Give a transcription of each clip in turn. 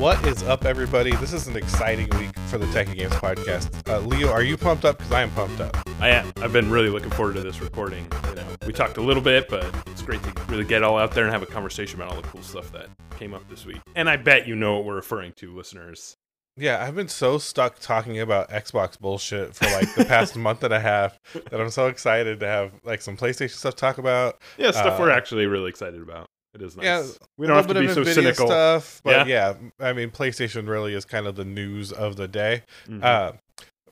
What is up, everybody? This is an exciting week for the Techie Games podcast. Uh, Leo, are you pumped up? Because I am pumped up. I am. I've been really looking forward to this recording. You know, we talked a little bit, but it's great to really get all out there and have a conversation about all the cool stuff that came up this week. And I bet you know what we're referring to, listeners. Yeah, I've been so stuck talking about Xbox bullshit for like the past month and a half that I'm so excited to have like some PlayStation stuff to talk about. Yeah, stuff Uh, we're actually really excited about. It is nice. Yeah, we don't have to little be so Nvidia cynical. stuff, but yeah. I mean, PlayStation really is kind of the news of the day. Mhm. Uh,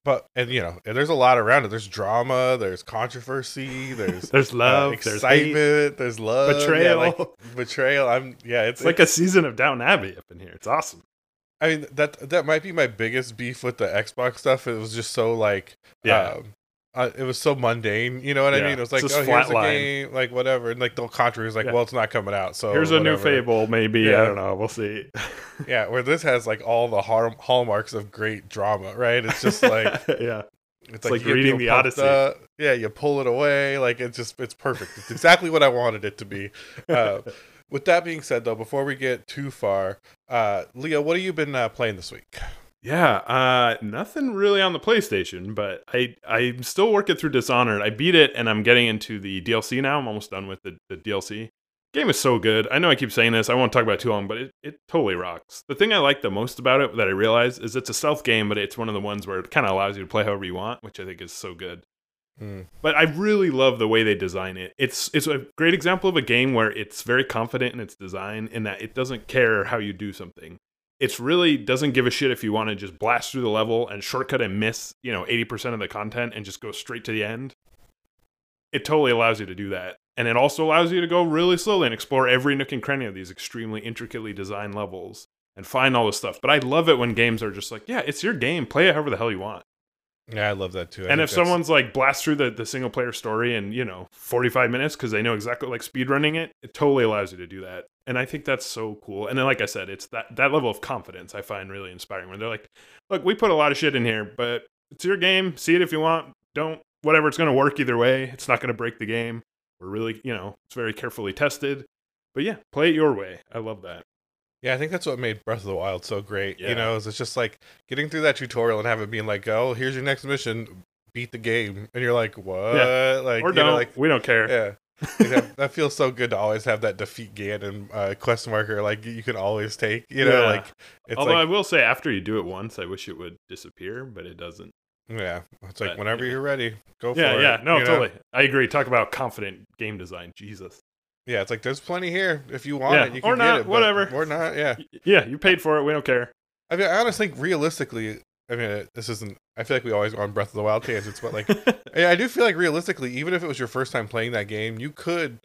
but and you know, and there's a lot around it. There's drama, there's controversy, there's there's uh, love, there's hate. excitement, there's love, yeah, betrayal. like, betrayal. I'm yeah, it's, It's like a season of Downton Abbey up in here. It's awesome. I mean that that might be my biggest beef with the Xbox stuff. It was just so like Yeah. um, uh, it was so mundane. You know what I mean? It was like, Just oh, here's the flatline. game, like whatever, and like the controversy is like, Yeah. well, it's not coming out, so Here's a new. Fable, maybe. Yeah. I don't know. We'll see. Yeah, where this has like all the har- hallmarks of great drama, right? It's just like yeah. it's, like you get reading the Odyssey. up. Yeah, you pull it away, like it's just it's perfect. It's exactly what I wanted it to be. Uh, with that being said, though, before we get too far, uh, Leo, what have you been uh, playing this week? Yeah, uh, nothing really on the PlayStation, but I I'm still working through Dishonored. I beat it, and I'm getting into the DLC now. I'm almost done with the, the DLC. Game is so good. I know I keep saying this. I won't talk about it too long, but it, it totally rocks. The thing I like the most about it that I realize is it's a stealth game, but it's one of the ones where it kind of allows you to play however you want, which I think is so good. Hmm. But I really love the way they design it. It's it's a great example of a game where it's very confident in its design in that it doesn't care how you do something. It's really doesn't give a shit if you want to just blast through the level and shortcut and miss, you know, 80% of the content and just go straight to the end. It totally allows you to do that. And it also allows you to go really slowly and explore every nook and cranny of these extremely intricately designed levels and find all this stuff. But I love it when games are just like, yeah, it's your game. Play it however the hell you want Yeah, I love that too. I and if that's- someone's like blast through the, the single player story in you know 45 minutes because they know exactly like speed running it it totally allows you to do that. And i think that's so cool. And then like i said it's that that level of confidence i find really inspiring when they're like look we put a lot of shit in here but it's your game. See it if you want. Don't whatever it's going to work either way. It's not going to break the game. We're really you know it's very carefully tested. But yeah play it your way. I love that Yeah, I think that's what made Breath of the Wild so great. Yeah. You know, is it's just like getting through that tutorial and having it being like, "Oh, here's your next mission, beat the game," and you're like, "What?" Like, or you know, like, we don't care yeah. That, that feels so good to always have that defeat Ganon uh, quest marker, like you can always take. You know, Yeah. like it's although i will say after you do it once i wish it would disappear but it doesn't yeah, it's like but, whenever yeah. you're ready, go for yeah it. yeah no you know? totally i agree talk about confident game design jesus Yeah, it's like there's plenty here if you want Yeah, it, you can or get not, it, but- whatever. or not. Yeah, yeah you paid for it we don't care I mean, I honestly think realistically, I mean, this isn't. I feel like we always go on Breath of the Wild tangents, but like, Yeah, I do feel like realistically, even if it was your first time playing that game, you could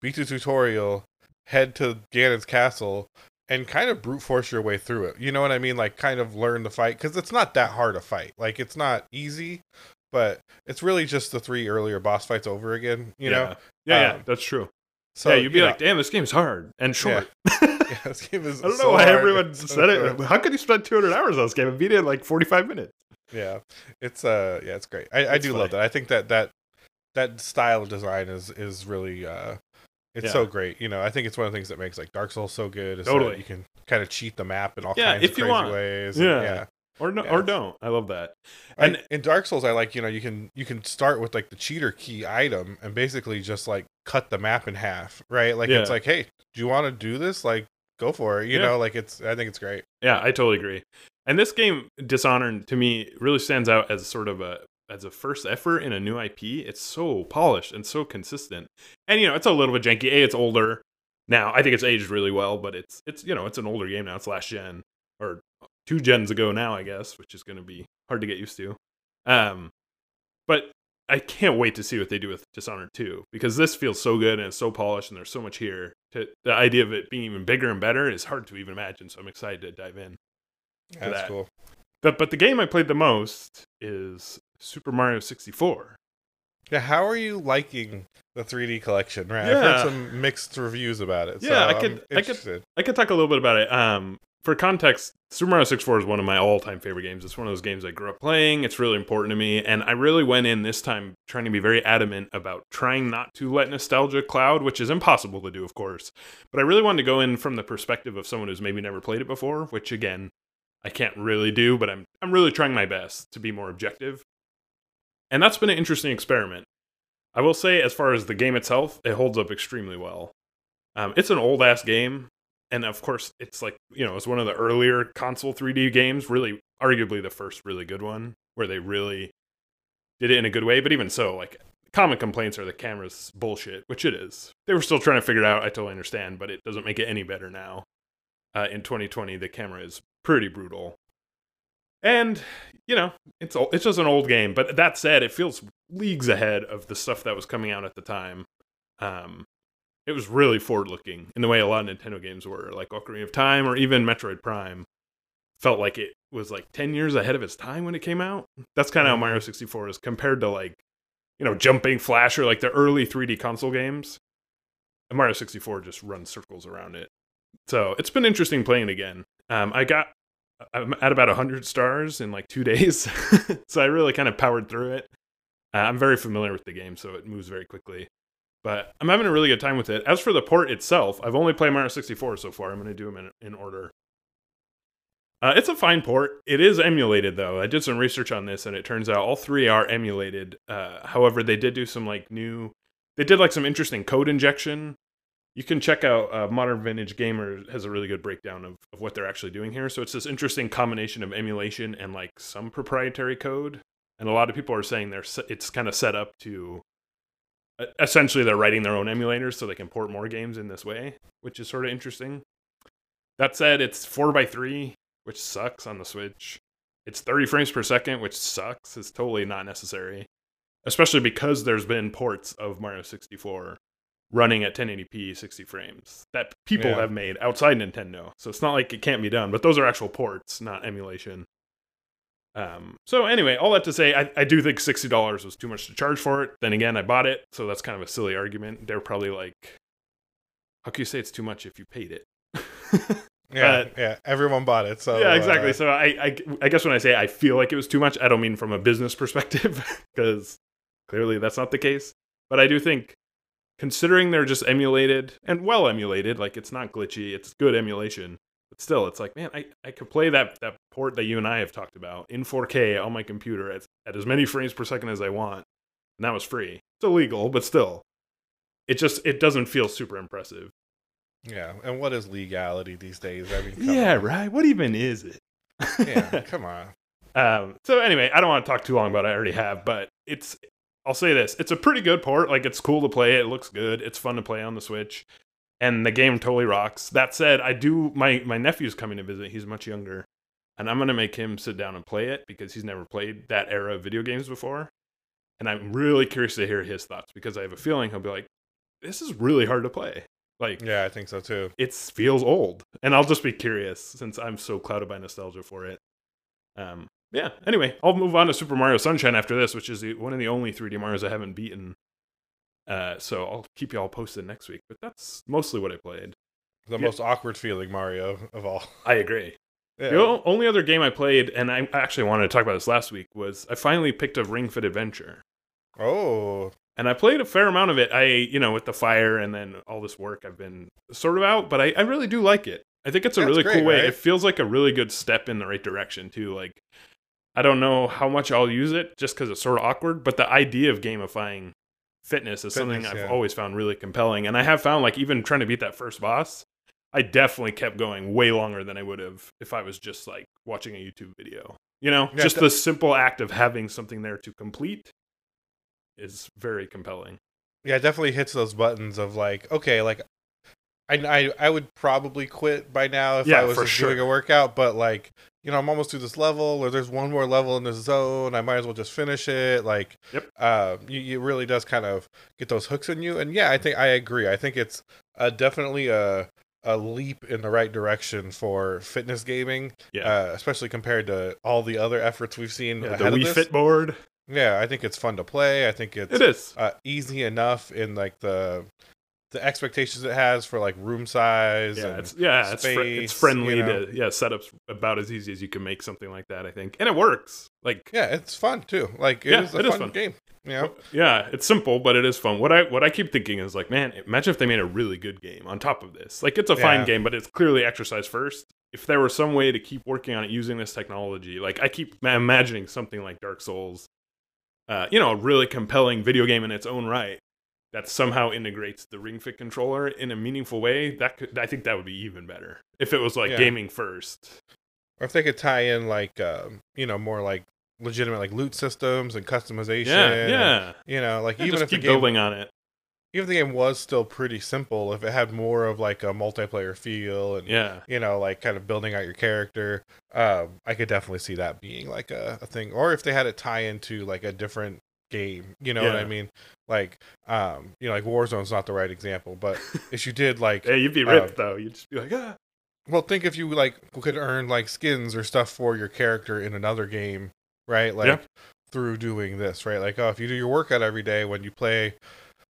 beat the tutorial, head to Ganon's castle, and kind of brute force your way through it. You know what I mean? Like, kind of learn the fight because it's not that hard a fight. Like, it's not easy, but it's really just the three earlier boss fights over again. You yeah. know? yeah yeah Um, that's true So yeah you'd be you like damn this game's hard and short know, yeah, this game is. i don't know why hard, everyone so said it good. how could you spend 200 hours on this game and beat it in like 45 minutes Yeah, it's uh, yeah, it's great. I, I It's do funny. love that. I think that that that style of design is is really uh, it's Yeah. so great. You know, I think it's one of the things that makes like Dark Souls so good. Is Totally. that you can kind of cheat the map in all Yeah, kinds of crazy ways. Yeah. and, yeah. Or no Yeah, or don't i love that And And- in Dark Souls, I like you know you can you can start with like the cheater key item and basically just like cut the map in half, right? Like it's like, hey, do you want to do this? Like, go for it. You Yeah. know, like it's. I think it's great. yeah i totally agree and this game dishonored to me really stands out as sort of a as a first effort in a new ip it's so polished and so consistent and you know it's a little bit janky a it's older now i think it's aged really well but it's it's you know it's an older game now it's last gen or two gens ago now i guess which is going to be hard to get used to um but i can't wait to see what they do with dishonored 2 because this feels so good and it's so polished and there's so much here to, the idea of it being even bigger and better is hard to even imagine so i'm excited to dive in That's that. cool. but but the game i played the most is super mario 64 Yeah, how are you liking the 3D collection? Right, I've heard some mixed reviews about it. Yeah, I I'm could- I could- I could talk a little bit about it. Um, for context, Super Mario 64 is one of my all-time favorite games. It's one of those games I grew up playing. It's really important to me, and I really went in this time trying to be very adamant about trying not to let nostalgia cloud, which is impossible to do, of course. But I really wanted to go in from the perspective of someone who's maybe never played it before, which again, I can't really do, but I'm I'm really trying my best to be more objective. And that's been an interesting experiment. I will say, as far as the game itself, it holds up extremely well. Um, it's an old ass game, and of course, it's like you know, it's one of the earlier console 3D games. Really, arguably the first really good one, where they really did it in a good way. But even so, like common complaints are the camera's bullshit, which it is. They were still trying to figure it out. I totally understand, but it doesn't make it any better now. Uh, in 2020, the camera is pretty brutal. And you know, it's all—it's just an old game. But that said, it feels leagues ahead of the stuff that was coming out at the time. Um, it was really forward looking in the way a lot of Nintendo games were, like Ocarina of Time or even Metroid Prime. Felt like it was like ten years ahead of its time when it came out. That's kind of how Mm-hmm. Mario 64 is compared to like, you know, Jumping Flash or like the early 3D console games. And Mario 64 just runs circles around it. So it's been interesting playing it again. Um, I got I'm at about 100 stars in like two days. so I really kind of powered through it. Uh, I'm very familiar with the game, so it moves very quickly. But I'm having a really good time with it. As for the port itself, I've only played Mario 64 so far. I'm going to do them in, in order. Uh, it's a fine port. It is emulated, though. I did some research on this, and it turns out all three are emulated. Uh, however, they did do some like new. They did like some interesting code injection you can check out uh, modern vintage gamer has a really good breakdown of, of what they're actually doing here so it's this interesting combination of emulation and like some proprietary code and a lot of people are saying they're it's kind of set up to essentially they're writing their own emulators so they can port more games in this way which is sort of interesting that said it's 4x3 which sucks on the switch it's 30 frames per second which sucks it's totally not necessary especially because there's been ports of mario 64 running at 1080p 60 frames that people Yeah. have made outside Nintendo. So it's not like it can't be done, but those are actual ports, not emulation. Um, so anyway, all that to say, I, I do think $60 was too much to charge for it. Then again, I bought it, so that's kind of a silly argument. They're probably like, how can you say it's too much if you paid it? Yeah, yeah. Everyone bought it, so yeah, exactly. uh, So I, I, I guess when I say I feel like it was too much, I don't mean from a business perspective, because clearly that's not the case. But I do think, considering they're just emulated and well emulated, like it's not glitchy, it's good emulation. But still, it's like, man, I, I could play that that port that you and I have talked about in 4K on my computer at, at as many frames per second as I want, and that was free. It's illegal, but still, it just it doesn't feel super impressive. yeah. And what is legality these days? I mean, Yeah, on. right. What even is it? Yeah, come on. Um, so anyway, I don't want to talk too long about it. I already have, but it's. I'll say this: it's a pretty good port. Like it's cool to play. It looks good. It's fun to play on the Switch, and the game totally rocks. That said, I do. My my nephew's coming to visit. He's much younger, and I'm gonna make him sit down and play it because he's never played that era of video games before. And I'm really curious to hear his thoughts because I have a feeling he'll be like, "This is really hard to play." Like Yeah, I think so too. it feels old and i'll just be curious since i'm so clouded by nostalgia for it um yeah anyway i'll move on to super mario sunshine after this which is the, one of the only 3d marios i haven't beaten uh so i'll keep you all posted next week but that's mostly what i played The Yeah. most awkward feeling Mario of all. i agree Yeah. the only other game i played and i actually wanted to talk about this last week was i finally picked up ring fit adventure Oh, and I played a fair amount of it. I, you know, with the fire and then all this work, I've been sort of out, but I, I really do like it. I think it's a That's really great, cool way. right? It feels like a really good step in the right direction too. Like, I don't know how much I'll use it just because it's sort of awkward, but the idea of gamifying fitness is something I've yeah. always found really compelling. And I have found like even trying to beat that first boss, I definitely kept going way longer than I would have if I was just like watching a YouTube video. You know, Yeah, just the simple act of having something there to complete is very compelling. yeah. It definitely hits those buttons of like, okay, like, I I, I would probably quit by now if Yeah, I was just doing a workout, but like, you know, I'm almost through this level, or there's one more level in this zone. I might as well just finish it. Like, Yep. uh, you, it really does kind of get those hooks in you. And yeah, I think I agree. I think it's uh, definitely a a leap in the right direction for fitness gaming, Yeah. uh, especially compared to all the other efforts we've seen. Yeah, the Wii. Fit board. Yeah, I think it's fun to play. I think it's It is. uh, easy enough in like the the expectations it has for like room size. Yeah, and it's yeah, it's, fr- it's friendly you know? to yeah, setups about as easy as you can make something like that. I think, and it works. Like yeah, it's fun too. Like it is Yeah, a it is fun, fun. game. Yeah. Yeah, it's simple, but it is fun. What I what I keep thinking is like, man, imagine if they made a really good game on top of this. Like, it's a fine game, but it's clearly exercise first. If there was some way to keep working on it using this technology, like I keep imagining something like Dark Souls, uh, you know, a really compelling video game in its own right that somehow integrates the Ring Fit controller in a meaningful way. That could, I think, that would be even better if it was like Yeah. gaming first. Or if they could tie in like um, you know, more like legitimate like loot systems and customization. Yeah, and, yeah. you know, like Yeah, even if the game building on it. even if the game was still pretty simple, if it had more of like a multiplayer feel and Yeah, you know, like kind of building out your character, um, I could definitely see that being like a, a thing. Or if they had it tie into like a different game, you know what I mean? Like, um, you know, like Warzone's not the right example, but if you did like, hey, you'd be ripped though. You'd just be like, ah, well, think if you like could earn like skins or stuff for your character in another game, right? Like Yeah. through doing this, right? Like, oh, if you do your workout every day when you play,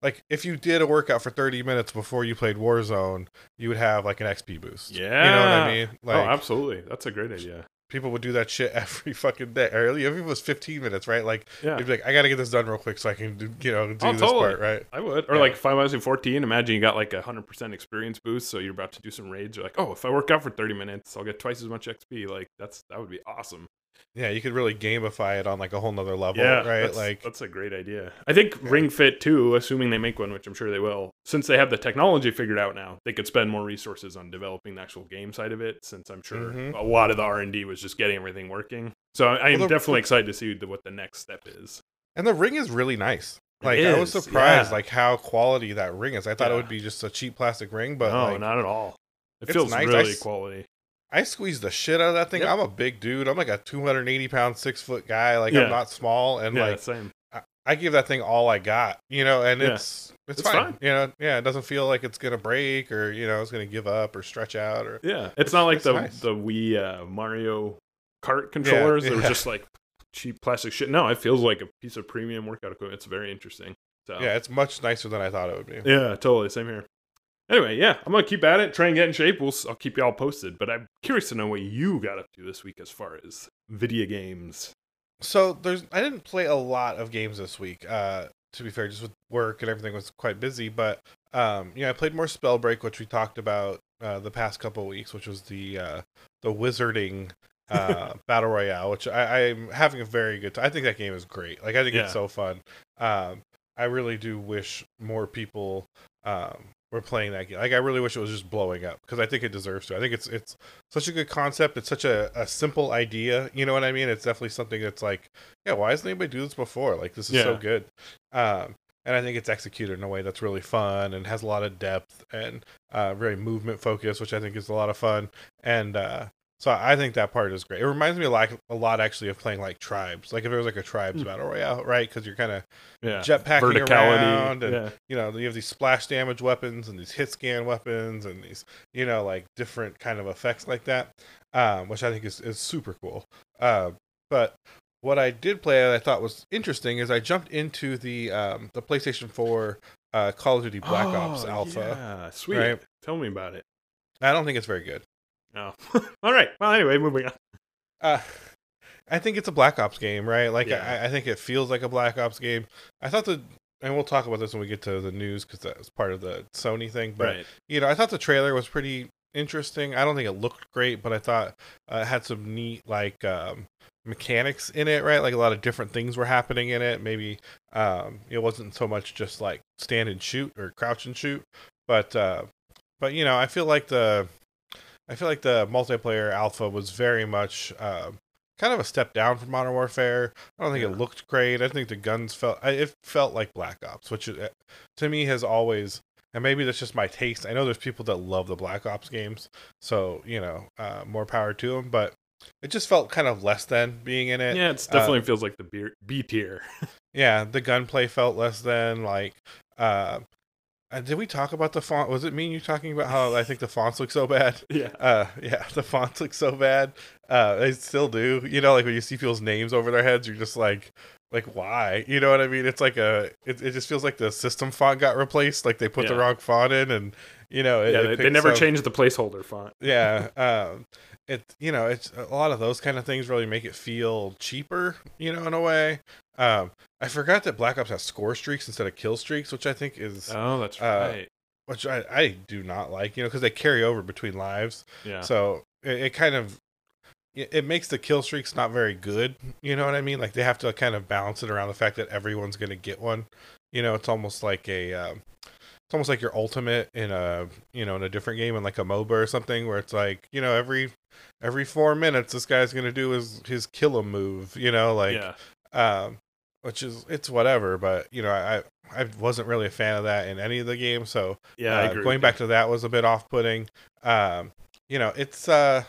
like if you did a workout for 30 minutes before you played Warzone, you would have like an XP boost. yeah. You know what I mean? Like, oh, absolutely. That's a great idea. People would do that shit every fucking day. Or if it was 15 minutes, right? Like, Yeah. you'd be like, I gotta get this done real quick so I can do, you know, do Oh, this totally. part, right? I would. Or Yeah. like Final in 14. Imagine you got like a 100% experience boost, so you're about to do some raids. You're like, oh, if I work out for 30 minutes, I'll get twice as much XP. Like, that's that would be awesome. Yeah, you could really gamify it on like a whole nother level, yeah, right? That's, Like, that's a great idea. I think Ring Fit too, assuming they make one, which I'm sure they will, since they have the technology figured out now, they could spend more resources on developing the actual game side of it. Since I'm sure Mhm. a lot of the R and D was just getting everything working. So I, I am Well, the- definitely excited to see the, what the next step is. And the ring is really nice. Like I was surprised yeah. like how quality that ring is. I thought it would be just a cheap plastic ring, but no, like, not at all. It feels nice. Really s- quality. I squeezed the shit out of that thing. Yep. I'm a big dude. I'm like a 280 pound, six foot guy. Like Yeah. I'm not small, and yeah, like same. I, I give that thing all I got. You know, and Yeah. it's it's, It's fine. fine. You know, yeah, it doesn't feel like it's gonna break or you know it's gonna give up or stretch out or Yeah, it's, not like it's the nice. the Wii uh, Mario Kart controllers. that were just like cheap plastic shit. No, it feels like a piece of premium workout equipment. It's very interesting. So yeah, it's much nicer than I thought it would be. yeah, totally same here. Anyway, yeah, I'm gonna keep at it, try and get in shape. We'll, I'll keep y'all posted. But I'm curious to know what you got up to this week as far as video games. So there's I didn't play a lot of games this week. Uh to be fair, just with work and everything was quite busy, but um you know, I played more Spellbreak, which we talked about uh the past couple of weeks, which was the uh the wizarding uh battle royale, which I, I'm having a very good time. I think that game is great. Like I think Yeah. it's so fun. Um I really do wish more people um were playing that game. Like I really wish it was just blowing up because I think it deserves to. I think it's it's such a good concept. It's such a, a simple idea. You know what I mean? It's definitely something that's like, yeah, why hasn't anybody do this before? Like this is so good. Um, and I think it's executed in a way that's really fun and has a lot of depth and uh, very movement focused, which I think is a lot of fun. And uh, so I think that part is great. It reminds me a lot, a lot actually of playing like tribes. Like if it was like a tribes Hmm. battle royale, right? Because you're kind of Yeah, jetpacking around and yeah, you know you have these splash damage weapons and these hit scan weapons and these you know like different kind of effects like that um, which i think is, is super cool uh, but what i did play that i thought was interesting is i jumped into the um, the playstation 4 uh, call of duty black ops Oh, alpha Yeah, sweet. right? Tell me about it. i don't think it's very good Oh, all right. Well, anyway, moving on. uh, I think it's a Black Ops game, right? Like Yeah. I, I think it feels like a Black Ops game. I thought the, and we'll talk about this when we get to the news because that's part of the Sony thing. But right. you know, I thought the trailer was pretty interesting. I don't think it looked great, but I thought uh, it had some neat like um, mechanics in it, right? Like a lot of different things were happening in it. Maybe um, it wasn't so much just like stand and shoot or crouch and shoot, but uh, but you know, I feel like the I feel like the multiplayer alpha was very much uh, kind of a step down from Modern Warfare. I don't think Yeah. it looked great. I think the guns felt it felt like Black Ops, which uh, to me has always and maybe that's just my taste. I know there's people that love the Black Ops games, so you know, uh, more power to them. But it just felt kind of less than being in it. Yeah, it definitely feels like the B, B tier. Yeah, the gunplay felt less than like. Uh, uh, did we talk about the font? Was it me and you talking about how I think the fonts look so bad? yeah. Uh, yeah, the fonts look so bad. Uh, they still do. You know, like when you see people's names over their heads, you're just like, like why? You know what I mean? It's like a it, it just feels like the system font got replaced. Like they put the wrong font in, and you know it, yeah, they, they never up- changed the placeholder font. Yeah, um, it you know it's a lot of those kind of things really make it feel cheaper. You know, in a way. Um, I forgot that Black Ops has score streaks instead of kill streaks, which I think is Oh, that's Uh, right. which I, I do not like. You know, because they carry over between lives. Yeah. So it, it kind of it, it makes the kill streaks not very good. You know what I mean? Like they have to kind of balance it around the fact that everyone's going to get one. You know, it's almost like a um, it's almost like your ultimate in a you know in a different game in like a MOBA or something where it's like you know every every four minutes this guy's going to do his his kill 'em move. You know, like yeah. um, which is it's whatever. But you know, I I wasn't really a fan of that in any of the games. So Yeah. Uh, going back to that was a bit off-putting. Um, you know, it's uh,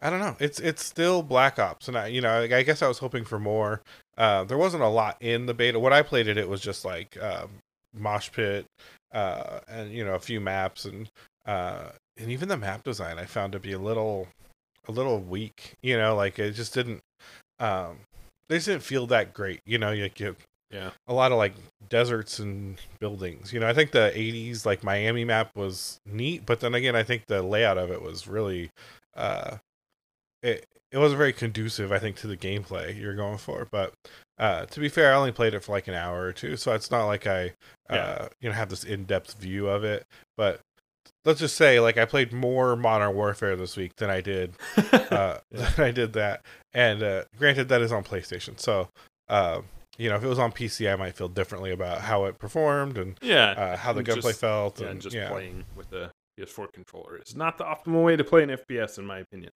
I don't know. It's it's still Black Ops, and I you know I guess I was hoping for more. Uh, there wasn't a lot in the beta. What I played it, it was just like um, mosh pit, uh, and you know a few maps, and uh, and even the map design I found to be a little a little weak. You know, like it just didn't. Um, they just didn't feel that great. You know, you, you Yeah. a lot of like deserts and buildings. You know, I think the 80s like Miami map was neat, but then again, I think the layout of it was really uh it it wasn't very conducive I think to the gameplay you're going for. But uh to be fair, I only played it for like an hour or two, so it's not like I uh Yeah. you know have this in-depth view of it, but let's just say like I played more Modern Warfare this week than I did uh, Yeah. than I did that. And uh, granted, that is on PlayStation, so uh, you know if it was on PC, I might feel differently about how it performed and yeah. uh, how the gunplay felt. yeah, and and just yeah, playing with the PS4 controller is not the optimal way to play an FPS, in my opinion.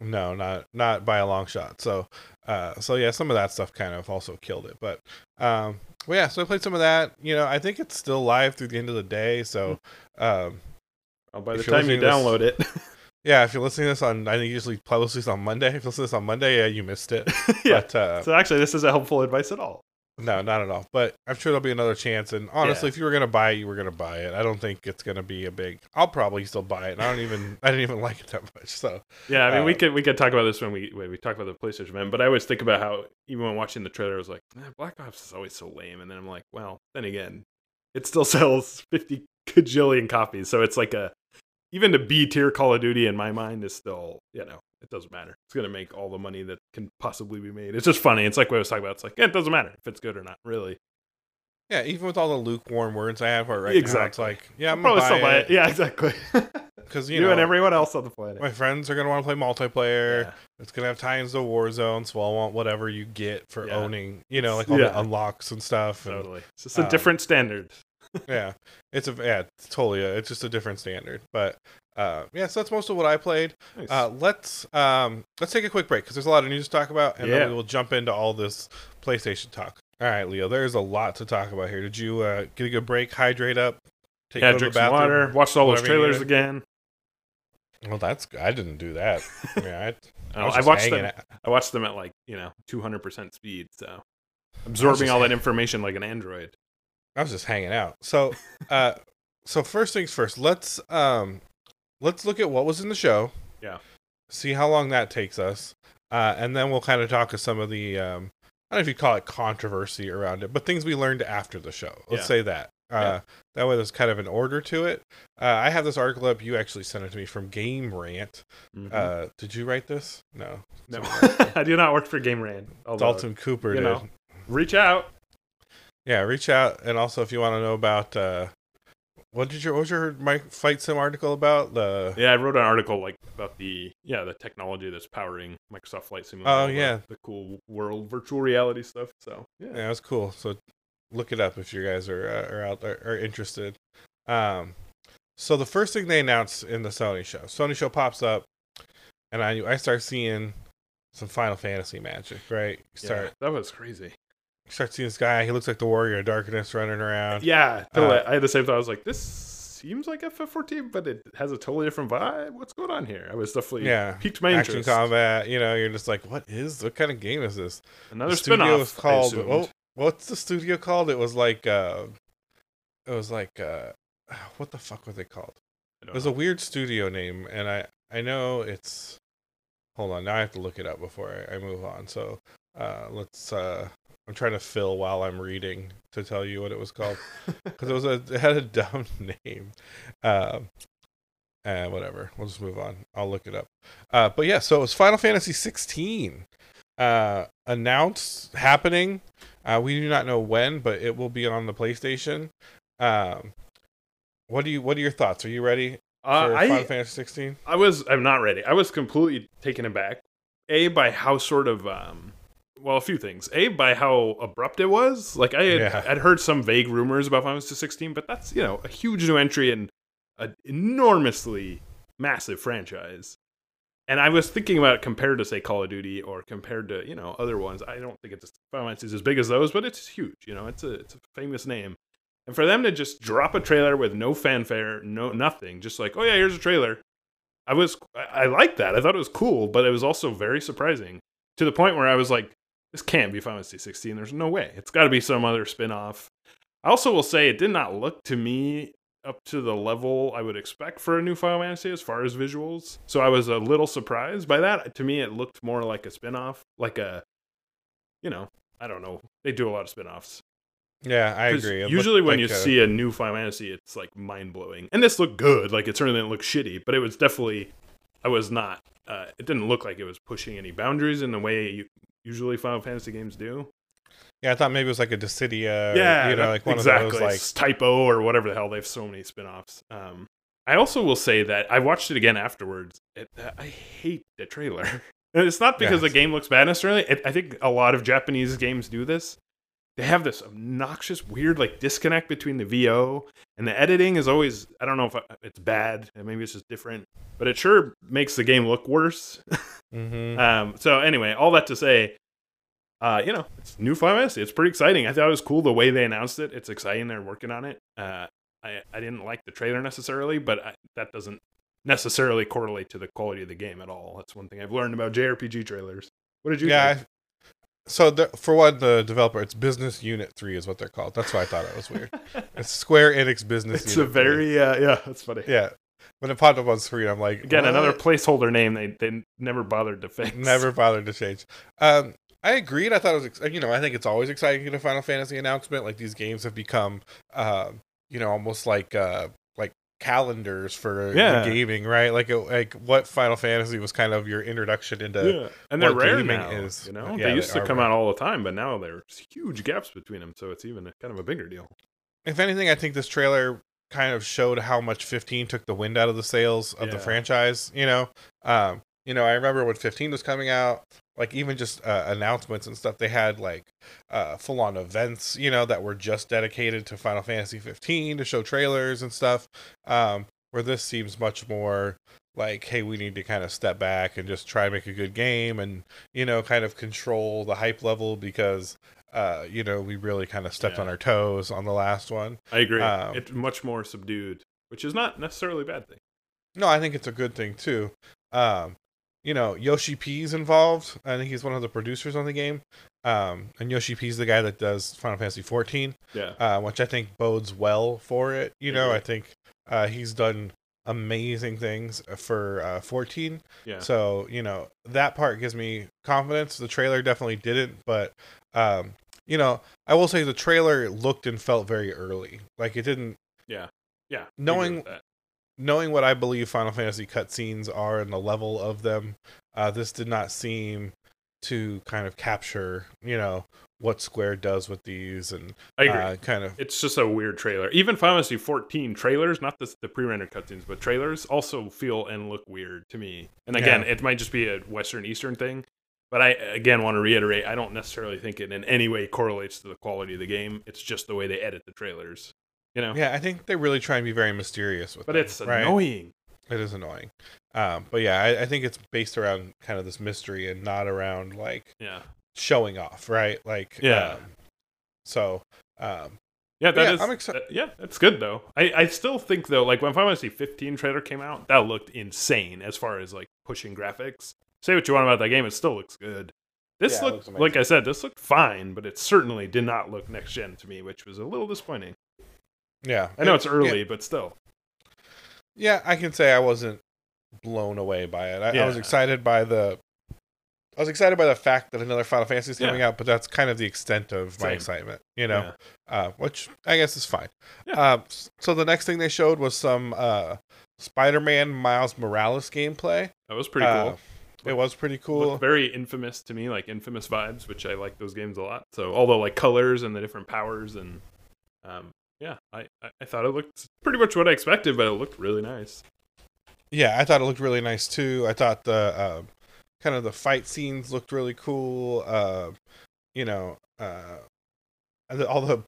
no, not not by a long shot. So, uh, so yeah, some of that stuff kind of also killed it. But um, well, yeah, so I played some of that. You know, I think it's still live through the end of the day. So, um, Oh, by the If time you download it, yeah, if you're listening to this on, I think usually publish this on Monday. If you listen to this on Monday, yeah, you missed it. yeah. But uh, So actually, this isn't helpful advice at all. No, not at all. But I'm sure there'll be another chance. And honestly, Yeah. if you were gonna buy it, you were gonna buy it. I don't think it's gonna be a big. I'll probably still buy it. And I don't even. I didn't even like it that much. So Yeah, I mean, we Uh, could we could talk about this when we when we talk about the PlayStation man. But I always think about how even when watching the trailer, I was like, eh, Black Ops is always so lame, and then I'm like, well, then again, it still sells fifty gajillion copies, so it's like a even the B tier Call of Duty in my mind is still you know it doesn't matter. It's gonna make all the money that can possibly be made. It's just funny. It's like what I was talking about. It's like yeah, it doesn't matter if it's good or not, really. yeah, even with all the lukewarm words I have for it right now, it's Exactly. like yeah, I'm probably still buy it. Yeah, exactly. because you you, know and everyone else on the planet. my friends are gonna want to play multiplayer. Yeah. It's gonna have tie-ins to Warzone, so I'll want whatever you get for Yeah. owning. You know, like all Yeah. the unlocks and stuff. And, Totally. It's just a um, different standard. Yeah, it's a yeah, it's totally. A, it's just a different standard. But uh, yeah, so that's most of what I played. Nice. Uh, let's um, let's take a quick break because there's a lot of news to talk about, and Yeah. then we will jump into all this PlayStation talk. All right, Leo, there's a lot to talk about here. Did you uh, get a good break, hydrate up, take yeah, drink some water. Watched all those trailers again. Well, that's I didn't do that. I mean, I, I, I watched them. I watched them at like you know 200 percent speed, so absorbing all that information like an android. I was just hanging out. So, uh, so first things first, let's um, let's look at what was in the show. Yeah. See how long that takes us, uh, and then we'll kind of talk of some of the um, I don't know if you call it controversy around it, but things we learned after the show. Let's Yeah. say that. Uh, Yeah. That way, there's kind of an order to it. Uh, I have this article up. You actually sent it to me from Game Rant. Mhm. Uh, did you write this? No. no. I do not work for Game Rant. Dalton Cooper you did. know. Reach out. Yeah, reach out, and also if you want to know about uh, what did your what was your Mike Fight Sim article about the Yeah, I wrote an article like about the yeah the technology that's powering Microsoft Flight Simulator. Oh, yeah. the cool world virtual reality stuff. So yeah, yeah, it was cool. So look it up if you guys are uh, are out there are interested. Um, so the first thing they announced in the Sony show, Sony show pops up, and I I start seeing some Final Fantasy magic. Right, you Yeah, that was crazy. Start seeing this guy. He looks like the Warrior of Darkness running around. Yeah, totally. Uh, I had the same thought. I was like, this seems like FF14, but it has a totally different vibe. What's going on here? I was definitely Yeah, piqued my Action interest. combat. You know, you're just like, what is what kind of game is this? Another the studio was called oh, what's the studio called? It was like uh it was like uh what the fuck was it called? It was know. a weird studio name and I I know it's hold on, now I have to look it up before I, I move on. So uh let's uh I'm trying to fill while I'm reading to tell you what it was called because it was a it had a dumb name. Um, uh, whatever. We'll just move on. I'll look it up. Uh, but yeah, so it was Final Fantasy 16 uh, announced happening. Uh, we do not know when, but it will be on the PlayStation. Um, what do you? What are your thoughts? Are you ready Uh, for I Final Fantasy 16? I was I'm not ready. I was completely taken aback. A by how sort of um well a few things. A by how abrupt it was. Like I had Yeah. I'd heard some vague rumors about Final Fantasy 16, but that's you know a huge new entry and an enormously massive franchise. And I was thinking about it compared to say Call of Duty or compared to you know other ones. I don't think it's Final Fantasy is as big as those, but it's huge. You know, it's a it's a famous name. And for them to just drop a trailer with no fanfare, no nothing, just like oh yeah, here's a trailer. I was I, I liked that. I thought it was cool, but it was also very surprising to the point where I was like, this can't be Final Fantasy 16. There's no way. It's got to be some other spin-off. I also will say it did not look to me up to the level I would expect for a new Final Fantasy as far as visuals. So I was a little surprised by that. To me, it looked more like a spin-off, like a, you know, I don't know. They do a lot of spin-offs. Yeah, I agree. It Usually, when like you a- see a new Final Fantasy, it's like mind blowing. And this looked good. Like it certainly didn't look shitty, but it was definitely. I was not. Uh, it didn't look like it was pushing any boundaries in the way you, usually Final Fantasy games do. yeah, I thought maybe it was like a Dissidia. yeah, you know, like one exactly. of those like It's Type-0 or whatever the hell. They have so many spin-offs. Um, I also will say that I watched it again afterwards. It, I hate the trailer. And it's not because Yes. the game looks bad necessarily. It, I think a lot of Japanese games do this. They have this obnoxious, weird, like disconnect between the VO and the editing. Is always I don't know if it's bad. and Maybe it's just different, but it sure makes the game look worse. mhm. Um, so anyway, all that to say, uh, you know, it's new Final Fantasy. It's pretty exciting. I thought it was cool the way they announced it. It's exciting. They're working on it. Uh, I I didn't like the trailer necessarily, but I, that doesn't necessarily correlate to the quality of the game at all. That's one thing I've learned about JRPG trailers. What did you? yeah. think? So the, for one, the developer, it's Business Unit Three is what they're called. That's why I thought it was weird. it's Square Enix Business. it's a Unit 3. very uh, yeah. That's funny. yeah. When it popped up on screen, I'm like, Again, what? another placeholder name they they never bothered to fix. Never bothered to change. Um, I agreed. I thought it was, ex- you know, I think it's always exciting to get a Final Fantasy announcement. Like these games have become, um, you know, almost like uh, like calendars for Yeah. gaming, right? Like, it, like what Final Fantasy was kind of your introduction into. Yeah, and they're what rare gaming now. is. You know, Yeah, they they used to come rare. out all the time, but now there's huge gaps between them, so it's even a, kind of a bigger deal. If anything, I think this trailer kind of showed how much 15 took the wind out of the sails of the franchise. You know, um, you know, I remember when 15 was coming out, like even just uh, announcements and stuff. They had like uh, full on events, you know, that were just dedicated to Final Fantasy 15 to show trailers and stuff. Um, where this seems much more like, hey, we need to kind of step back and just try and make a good game, and you know, kind of control the hype level because. Uh, you know, we really kind of stepped Yeah. on our toes on the last one. I agree. Um, it's much more subdued, which is not necessarily a bad thing. No, I think it's a good thing too. Um, you know, Yoshi P's involved. I think he's one of the producers on the game. Um, and Yoshi P's the guy that does Final Fantasy 14, Yeah. uh, which I think bodes well for it. You know. I think uh, he's done amazing things for uh, 14. Yeah. So, you know, that part gives me confidence. The trailer definitely didn't, but um, you know, I will say the trailer looked and felt very early. Like it didn't yeah. Yeah. Knowing-. Knowing what I believe Final Fantasy cutscenes are and the level of them, uh, this did not seem to kind of capture, you know, what Square does with these and I agree. uh, kind of it's just a weird trailer. Even Final Fantasy 14 trailers, not the, the pre-rendered cutscenes, but trailers also feel and look weird to me. And again, Yeah. it might just be a Western Eastern thing. But I again want to reiterate, I don't necessarily think it in any way correlates to the quality of the game. It's just the way they edit the trailers. You know? yeah. I think they really try and be very mysterious with, But them, it's right? annoying. It is annoying. Um, but yeah, I, I think it's based around kind of this mystery and not around like Yeah. showing off, right? Like Yeah. Um, so um, Yeah, that Yeah, is- I'm exci- that- yeah, that's good though. I, I still think though, like when Final Fantasy 15 trailer came out, that looked insane as far as like pushing graphics. Say what you want about that game, it still looks good. This Yeah, looked looks like I said, this looked fine, but it certainly did not look next gen to me, which was a little disappointing. Yeah, I know It- it's early, but still. yeah, I can say I wasn't blown away by it. I, I was excited by the I was excited by the fact that another Final Fantasy is Yeah. coming out, but that's kind of the extent of my excitement, you know, Yeah. uh, which I guess is fine. Yeah. Uh, so the next thing they showed was some uh, Spider-Man Miles Morales gameplay. That was pretty Uh, cool. It was pretty cool. Very infamous to me, like infamous vibes, which I like those games a lot. So the like colors and the different powers and um, yeah, I, I thought it looked pretty much what I expected, but it looked really nice. Yeah, I thought it looked really nice too. I thought the uh, kind of the fight scenes looked really cool. Uh, you know, uh, all the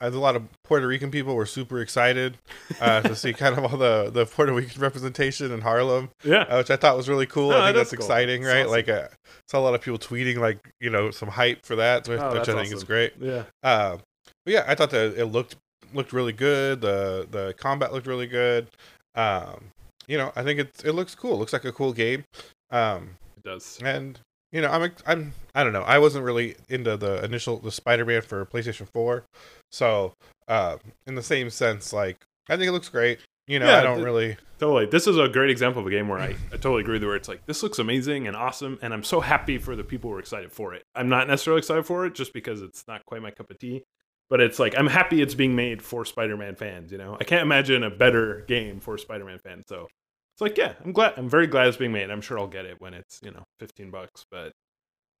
a lot of Puerto Rican people were super excited uh, to see kind of all the the Puerto Rican representation in Harlem, Yeah, uh, which I thought was really cool. Oh, I think that's that's cool. exciting, That's right? awesome. Like, uh, saw a lot of people tweeting like you know some hype for that, which, Oh, which I think is great. yeah, Uh, but yeah, I thought that it looked looked really good. The the combat looked really good. Um, you know, I think it it looks cool. It looks like a cool game. Um, it does. and you know, I'm I'm I don't know. I wasn't really into the initial the Spider-Man for PlayStation 4. So, uh, in the same sense, like I think it looks great. You know, Yeah, I don't the- really. Totally. This is a great example of a game where I, I totally agree with where it's like, this looks amazing and awesome, and I'm so happy for the people who are excited for it. I'm not necessarily excited for it just because it's not quite my cup of tea, but it's like, I'm happy it's being made for Spider Man fans, you know? I can't imagine a better game for Spider Man fans. So it's like, yeah, I'm glad, I'm very glad it's being made. I'm sure I'll get it when it's, you know, 15 bucks, but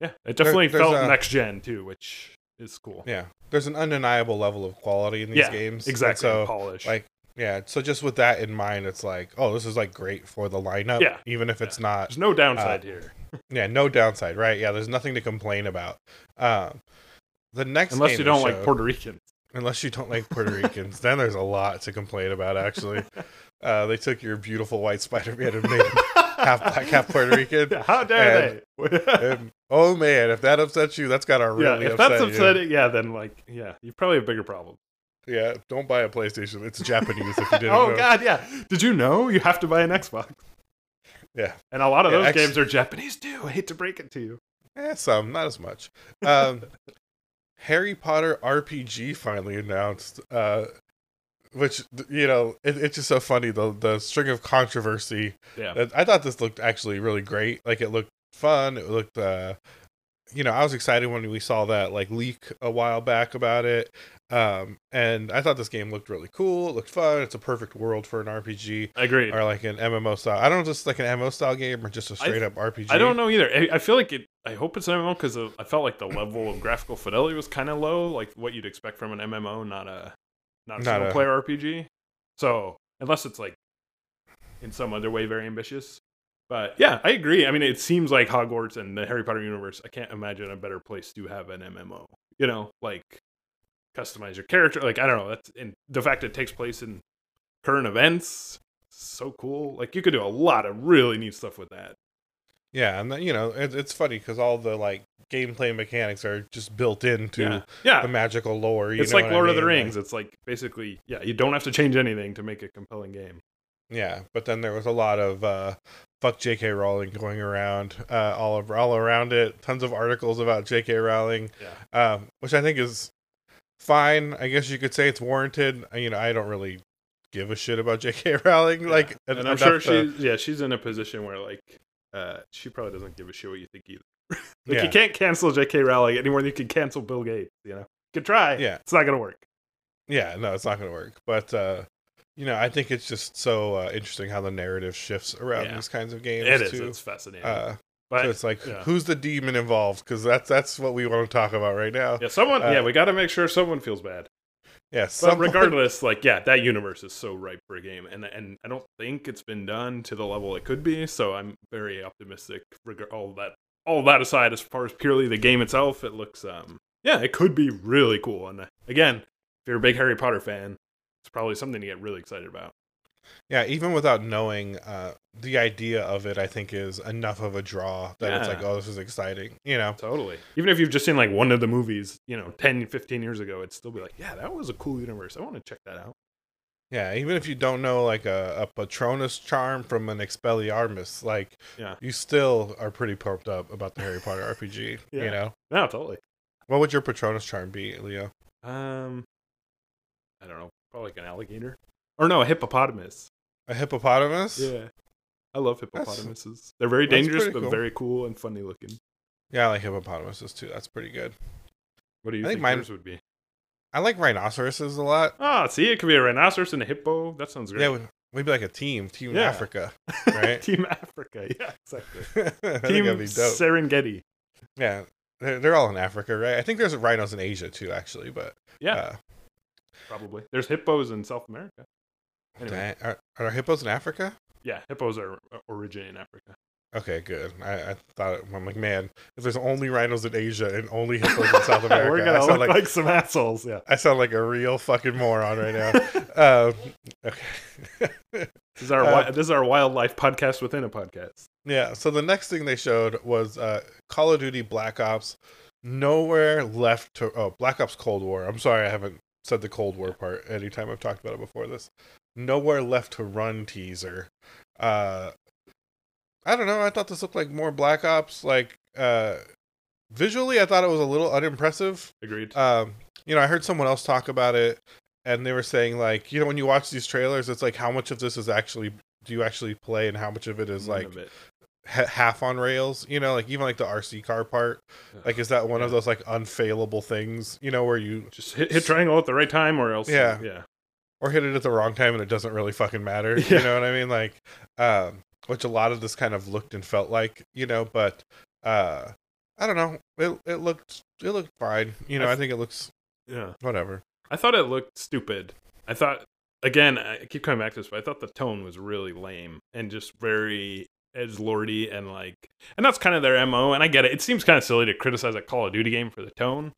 yeah, it definitely there's felt a- next gen too, which is cool. Yeah, there's an undeniable level of quality in these Yeah, games. and Exactly. So, polish. like, yeah. So just with that in mind, it's like, oh, this is like great for the lineup. Yeah, Even if it's not There's no downside here. Yeah, no downside, right? Yeah, there's nothing to complain about. Um, the next Unless you don't like Puerto Ricans. unless you don't like Puerto Ricans, then there's a lot to complain about. Actually, uh, they took your beautiful white Spider-Man and made him half black, half Puerto Rican. How dare they? And, oh man, if that upsets you, that's gotta really yeah, if upset that's you. upsetting, yeah, then like, yeah, you probably have a bigger problem. Yeah, don't buy a PlayStation. It's Japanese. If you didn't oh know. God, yeah. Did you know you have to buy an Xbox? Yeah. And a lot of Yeah, those X- games are Japanese too. I hate to break it to you. Eh, some, not as much. Um, Harry Potter RPG finally announced, uh, which you know it, it's just so funny the the string of controversy. Yeah. I thought this looked actually really great. Like it looked fun. It looked, uh, you know, I was excited when we saw that like leak a while back about it. Um, and I thought this game looked really cool. It looked fun. It's a perfect world for an RPG Agreed. or like an MMO style. I don't know, just like an MMO style game or just a straight up RPG. I don't know either. I, I feel like it. I hope it's an MMO because I felt like the level of graphical fidelity was kind of low, like what you'd expect from an MMO, not a not a Not single a- player RPG. So unless it's like in some other way very ambitious. But yeah, I agree. I mean, it seems like Hogwarts and the Harry Potter universe. I can't imagine a better place to have an MMO. You know, like customize your character. Like I don't know. That's and the fact it takes place in current events. So cool. Like you could do a lot of really neat stuff with that. Yeah, and then, you know it, it's funny because all the like gameplay mechanics are just built into yeah, yeah. the magical lore. You it's know like what I Lord of the mean? Rings. It's like basically, yeah, you don't have to change anything to make a compelling game. Yeah, but then there was a lot of uh, fuck J.K. Rowling going around uh, all over, all around it. Tons of articles about J.K. Rowling, Yeah, um, which I think is fine. I guess you could say it's warranted. You know, I don't really give a shit about J.K. Rowling. Like, and I'm sure to- she's yeah, she's in a position where like uh, she probably doesn't give a shit what you think either. like Yeah. you can't cancel J.K. Rowling anymore than you can cancel Bill Gates. You know, you could try. Yeah. it's not gonna work. Yeah, no, it's not going to work. But uh, you know, I think it's just so uh, interesting how the narrative shifts around Yeah. these kinds of games. It is. Too. It's fascinating. Uh, but so it's like, yeah. who's the demon involved? Because that's that's what we want to talk about right now. yeah, someone. uh, yeah, we got to make sure someone feels bad. Yeah, But regardless, like yeah, that universe is so ripe for a game, and and I don't think it's been done to the level it could be. So I'm very optimistic. Reg- all that, all that aside, as far as purely the game itself, it looks um yeah, it could be really cool. And uh, again, if you're a big Harry Potter fan, it's probably something to get really excited about. Yeah, even without knowing uh, the idea of it, I think is enough of a draw that it's like, oh, this is exciting. You know? Totally. Even if you've just seen like one of the movies, you know, 10, 15 years ago, it'd still be like, yeah, that was a cool universe. I want to check that out. Yeah, even if you don't know like a, a Patronus charm from an Expelliarmus, like Yeah. you still are pretty pumped up about the Harry Potter RPG. Yeah. You know? No, totally. What would your Patronus charm be, Leo? Um, I don't know, probably like an alligator, or no, a hippopotamus. A hippopotamus? Yeah, I love That's- hippopotamuses. They're very dangerous, but cool. very cool and funny looking. Yeah, I like hippopotamuses too. That's pretty good. What do you I think think, mine- yours would be? I like rhinoceroses a lot. Oh, see, it could be a rhinoceros and a hippo. That sounds great. Yeah, we- we'd be like a team, Team Yeah. Africa, right? Team Africa. Yeah, exactly. Team. Serengeti. Yeah, they're, they're all in Africa, right? I think there's rhinos in Asia too, actually. But Yeah, uh, probably. There's hippos in South America. Anyway, are, are hippos in Africa? Yeah, hippos are uh, originate in Africa. Okay, good. I, I thought I'm like, man, if there's only rhinos in Asia and only hippos in South America, We're gonna sound look like, like, some assholes. Yeah, I sound like a real fucking moron right now. um, okay. this is our Uh, this is our wildlife podcast within a podcast. Yeah. So the next thing they showed was uh, Call of Duty Black Ops. Nowhere left to. Oh, Black Ops Cold War. I'm sorry, I haven't said the Cold War part anytime I've talked about it before this. Nowhere left to run teaser. Uh, I don't know. I thought this looked like more Black Ops. Like uh, visually, I thought it was a little unimpressive. Agreed. Um, you know, I heard someone else talk about it, and they were saying like, you know, when you watch these trailers, it's like how much of this is actually do you actually play, and how much of it is None like it. ha- half on rails you know like even like the rc car part like is that one of those like unfailable things you know where you just hit, hit triangle at the right time, or else. Yeah. yeah. Or hit it at the wrong time and it doesn't really fucking matter Yeah. you know what i mean like um which a lot of this kind of looked and felt like you know but uh i don't know it, it looked it looked fine you know I think it looks Yeah. whatever I thought it looked stupid. I thought again, I keep coming back to this, but I thought the tone was really lame and just very edge lordy and like and that's kind of their MO and I get it. It seems kind of silly to criticize a Call of Duty game for the tone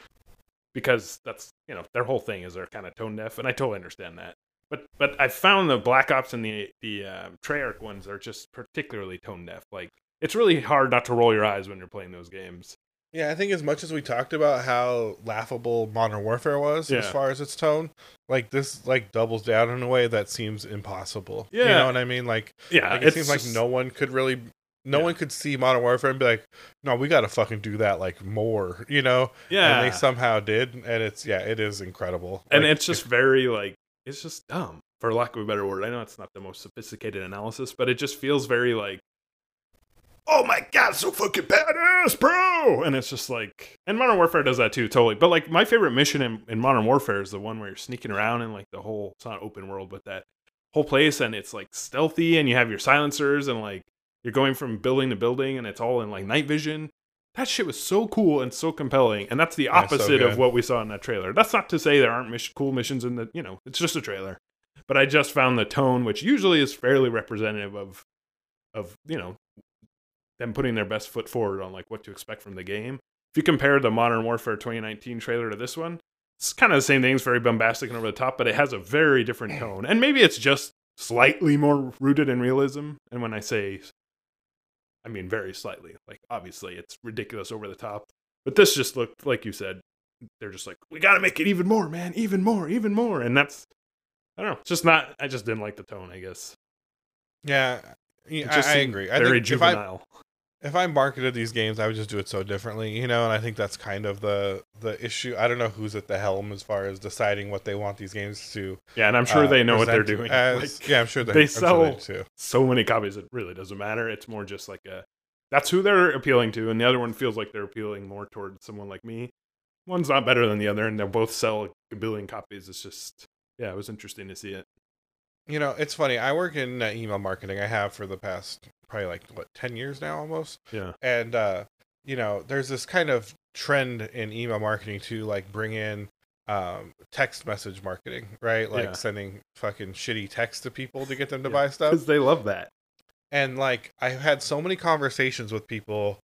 because that's you know, their whole thing is they're kind of tone deaf and I totally understand that. But but I found the Black Ops and the the uh, Treyarch ones are just particularly tone deaf. Like it's really hard not to roll your eyes when you're playing those games. yeah i think as much as we talked about how laughable modern warfare was as far as its tone like this like doubles down in a way that seems impossible Yeah, you Yeah. know what i mean like Yeah, Like, it seems like no one could really, no Yeah. one could see Modern Warfare and be like, no, we got to fucking do that like more, you know? yeah, And they somehow did, and it's yeah, it is incredible. and Like, it's just very like it's just dumb for lack of a better word i know it's not the most sophisticated analysis but it just feels very like oh my god so fucking badass bro and it's just like and modern warfare does that too totally but like my favorite mission in, in modern warfare is the one where you're sneaking around and like the whole it's not open world but that whole place and it's like stealthy and you have your silencers and like you're going from building to building and it's all in like night vision. That shit was so cool and so compelling and that's the Yeah, so opposite of what we saw in that trailer. That's not to say there aren't cool missions in the you know it's just a trailer. But i just found the tone which usually is fairly representative of of you know them putting their best foot forward on like what to expect from the game. If you compare the modern warfare 2019 trailer to this one it's kind of the same thing it's very bombastic and over the top but it has a very different tone. And maybe it's just slightly more rooted in realism and when i say I mean, very slightly. Like, obviously, it's ridiculous over the top. But this just looked, like you said, they're just like, we got to make it even more, man, even more, even more. And that's, I don't know, it's just not, I just didn't like the tone, I guess. yeah, I, just I agree. I very think if I juvenile. If I marketed these games, I would just do it so differently, you know. And I think that's kind of the the issue. I don't know who's at the helm as far as deciding what they want these games to. yeah, and I'm sure uh, they know what they're doing. As, Like, yeah, I'm sure they, they I'm sure sell- they so many copies, it really doesn't matter. It's more just like a, that's who they're appealing to. And the other one feels like they're appealing more towards someone like me. One's not better than the other, and they'll both sell a billion copies. It's just, yeah, it was interesting to see it. You know, it's funny. I work in uh, email marketing. I have for the past probably like what ten years now, almost. Yeah. and uh you know there's this kind of trend in email marketing to like bring in um text message marketing right like Yeah. sending fucking shitty text to people to get them to Yeah, buy stuff Because they love that. and like i've had so many conversations with people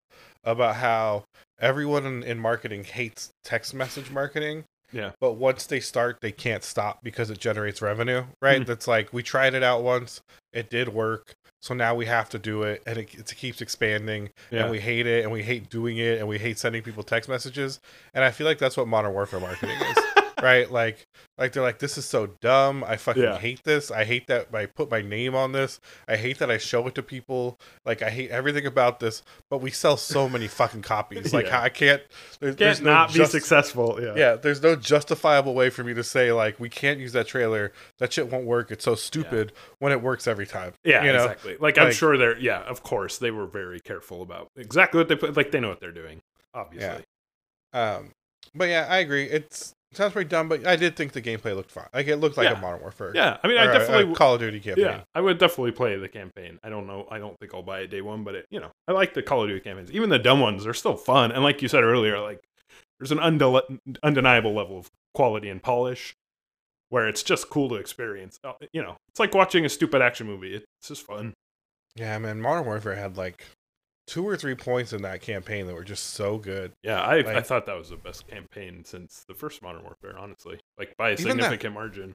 about how everyone in, in marketing hates text message marketing Yeah. but once they start they can't stop because it generates revenue right Mhm. that's like we tried it out once it did work. So now we have to do it and it, it keeps expanding Yeah. and we hate it and we hate doing it and we hate sending people text messages. And i feel like that's what modern warfare marketing is right like like they're like this is so dumb i fucking Yeah. hate this i hate that i put my name on this i hate that i show it to people like i hate everything about this but we sell so many fucking copies like Yeah. i can't there's, Can't there's no not be successful. Yeah. yeah there's no justifiable way for me to say like we can't use that trailer that shit won't work it's so stupid when it works every time Yeah, you know exactly. Like, I'm sure they're yeah, of course they were very careful about exactly what they put. Like they know what they're doing. obviously. Um, but yeah, I agree. It's it sounds pretty dumb, but I did think the gameplay looked fine. Like it looked like Yeah. a Modern Warfare. Yeah, I mean, I a- a definitely Call of Duty campaign. Yeah, I would definitely play the campaign. I don't know. I don't think I'll buy it day one, but it, you know, I like the Call of Duty campaigns. Even the dumb ones are still fun. And like you said earlier, like there's an undel- undeniable level of quality and polish where it's just cool to experience. Uh, You know, it's like watching a stupid action movie. It's just fun. Yeah, man, Modern Warfare had like two or three points in that campaign that were just so good. Yeah, I I thought that was the best campaign since the first Modern Warfare. Honestly, like by a Even that- significant margin.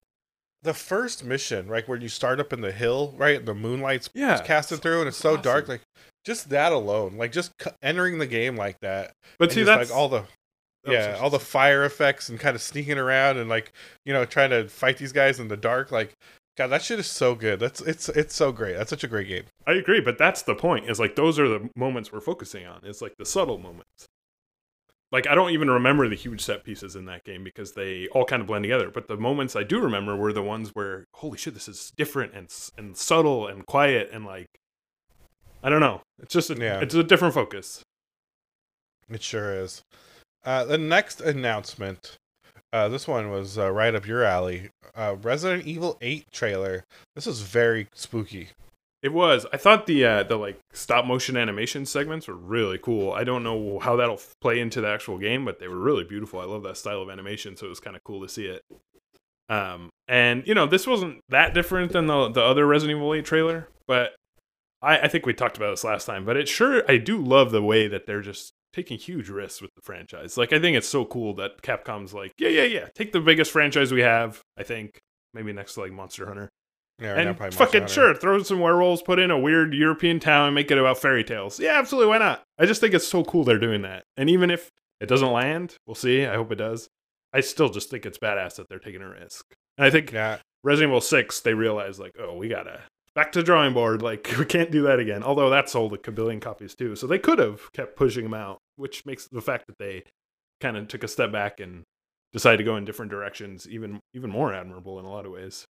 The first mission, right, where you start up in the hill, right, the moonlight's Yeah, casting through, and it's so dark. Like just that alone, like just entering the game like that, But see, just, that's like all the yeah, all the fire effects and kind of sneaking around and like you know trying to fight these guys in the dark. Like, God, that shit is so good. That's it's it's so great. That's such a great game. I agree, but that's the point. Is like those are the moments we're focusing on. It's like the subtle moments. Like I don't even remember the huge set pieces in that game because they all kind of blend together. But the moments I do remember were the ones where holy shit, this is different and and subtle and quiet and like I don't know. It's just a, Yeah. it's a different focus. It sure is. Uh, the next announcement, uh, this one was uh, right up your alley. Uh, Resident Evil 8 trailer. This is very spooky. It was. I thought the uh, the like stop motion animation segments were really cool. I don't know how that'll play into the actual game, but they were really beautiful. I love that style of animation, so it was kind of cool to see it. Um, and you know, this wasn't that different than the the other Resident Evil 8 trailer, but I, I think we talked about this last time. But it sure I do love the way that they're just taking huge risks with the franchise. Like I think it's so cool that Capcom's like, yeah, yeah, yeah, take the biggest franchise we have. I think maybe next to like Monster Hunter Yeah, right now and probably fucking sure, throw some werewolves, put in a weird European town, and make it about fairy tales. Yeah, absolutely, why not? I just think it's so cool they're doing that. And even if it doesn't land, we'll see. I hope it does. I still just think it's badass that they're taking a risk. And I think Yeah, Resident Evil Six, they realized like, oh, we gotta back to drawing board. Like we can't do that again. Although that sold a kabillion copies too, so they could have kept pushing them out, which makes the fact that they kind of took a step back and decided to go in different directions even even more admirable in a lot of ways.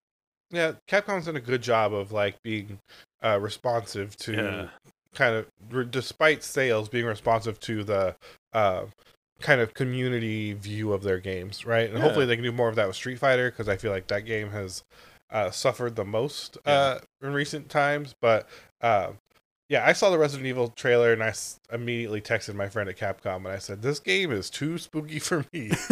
yeah. Capcom's done a good job of like being uh, responsive to Yeah. kind of, re- despite sales, being responsive to the uh, kind of community view of their games, right? And Yeah. hopefully they can do more of that with Street Fighter because I feel like that game has uh, suffered the most uh, in recent times. But uh, yeah, I saw the Resident Evil trailer and I s- immediately texted my friend at Capcom and I said, "This game is too spooky for me."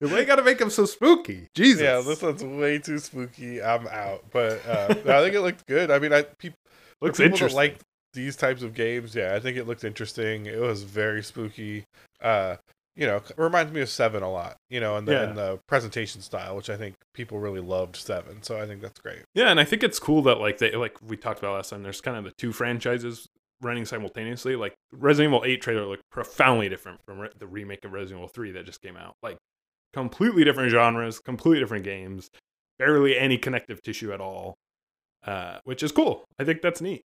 Why you gotta make them so spooky? Jesus. Yeah, this one's way too spooky. I'm out. But uh, I think it looked good. I mean, I people looks people interesting. like these types of games. Yeah, I think it looked interesting. It was very spooky. Uh, you know, it reminds me of Seven a lot. You know, in the Yeah. in the presentation style, which I think people really loved Seven. So I think that's great. yeah, and I think it's cool that like they like we talked about last time. There's kind of the two franchises running simultaneously. Like Resident Evil 8 trailer looked profoundly different from re- the remake of Resident Evil 3 that just came out. Like completely different genres, completely different games, barely any connective tissue at all. Uh, which is cool. I think that's neat.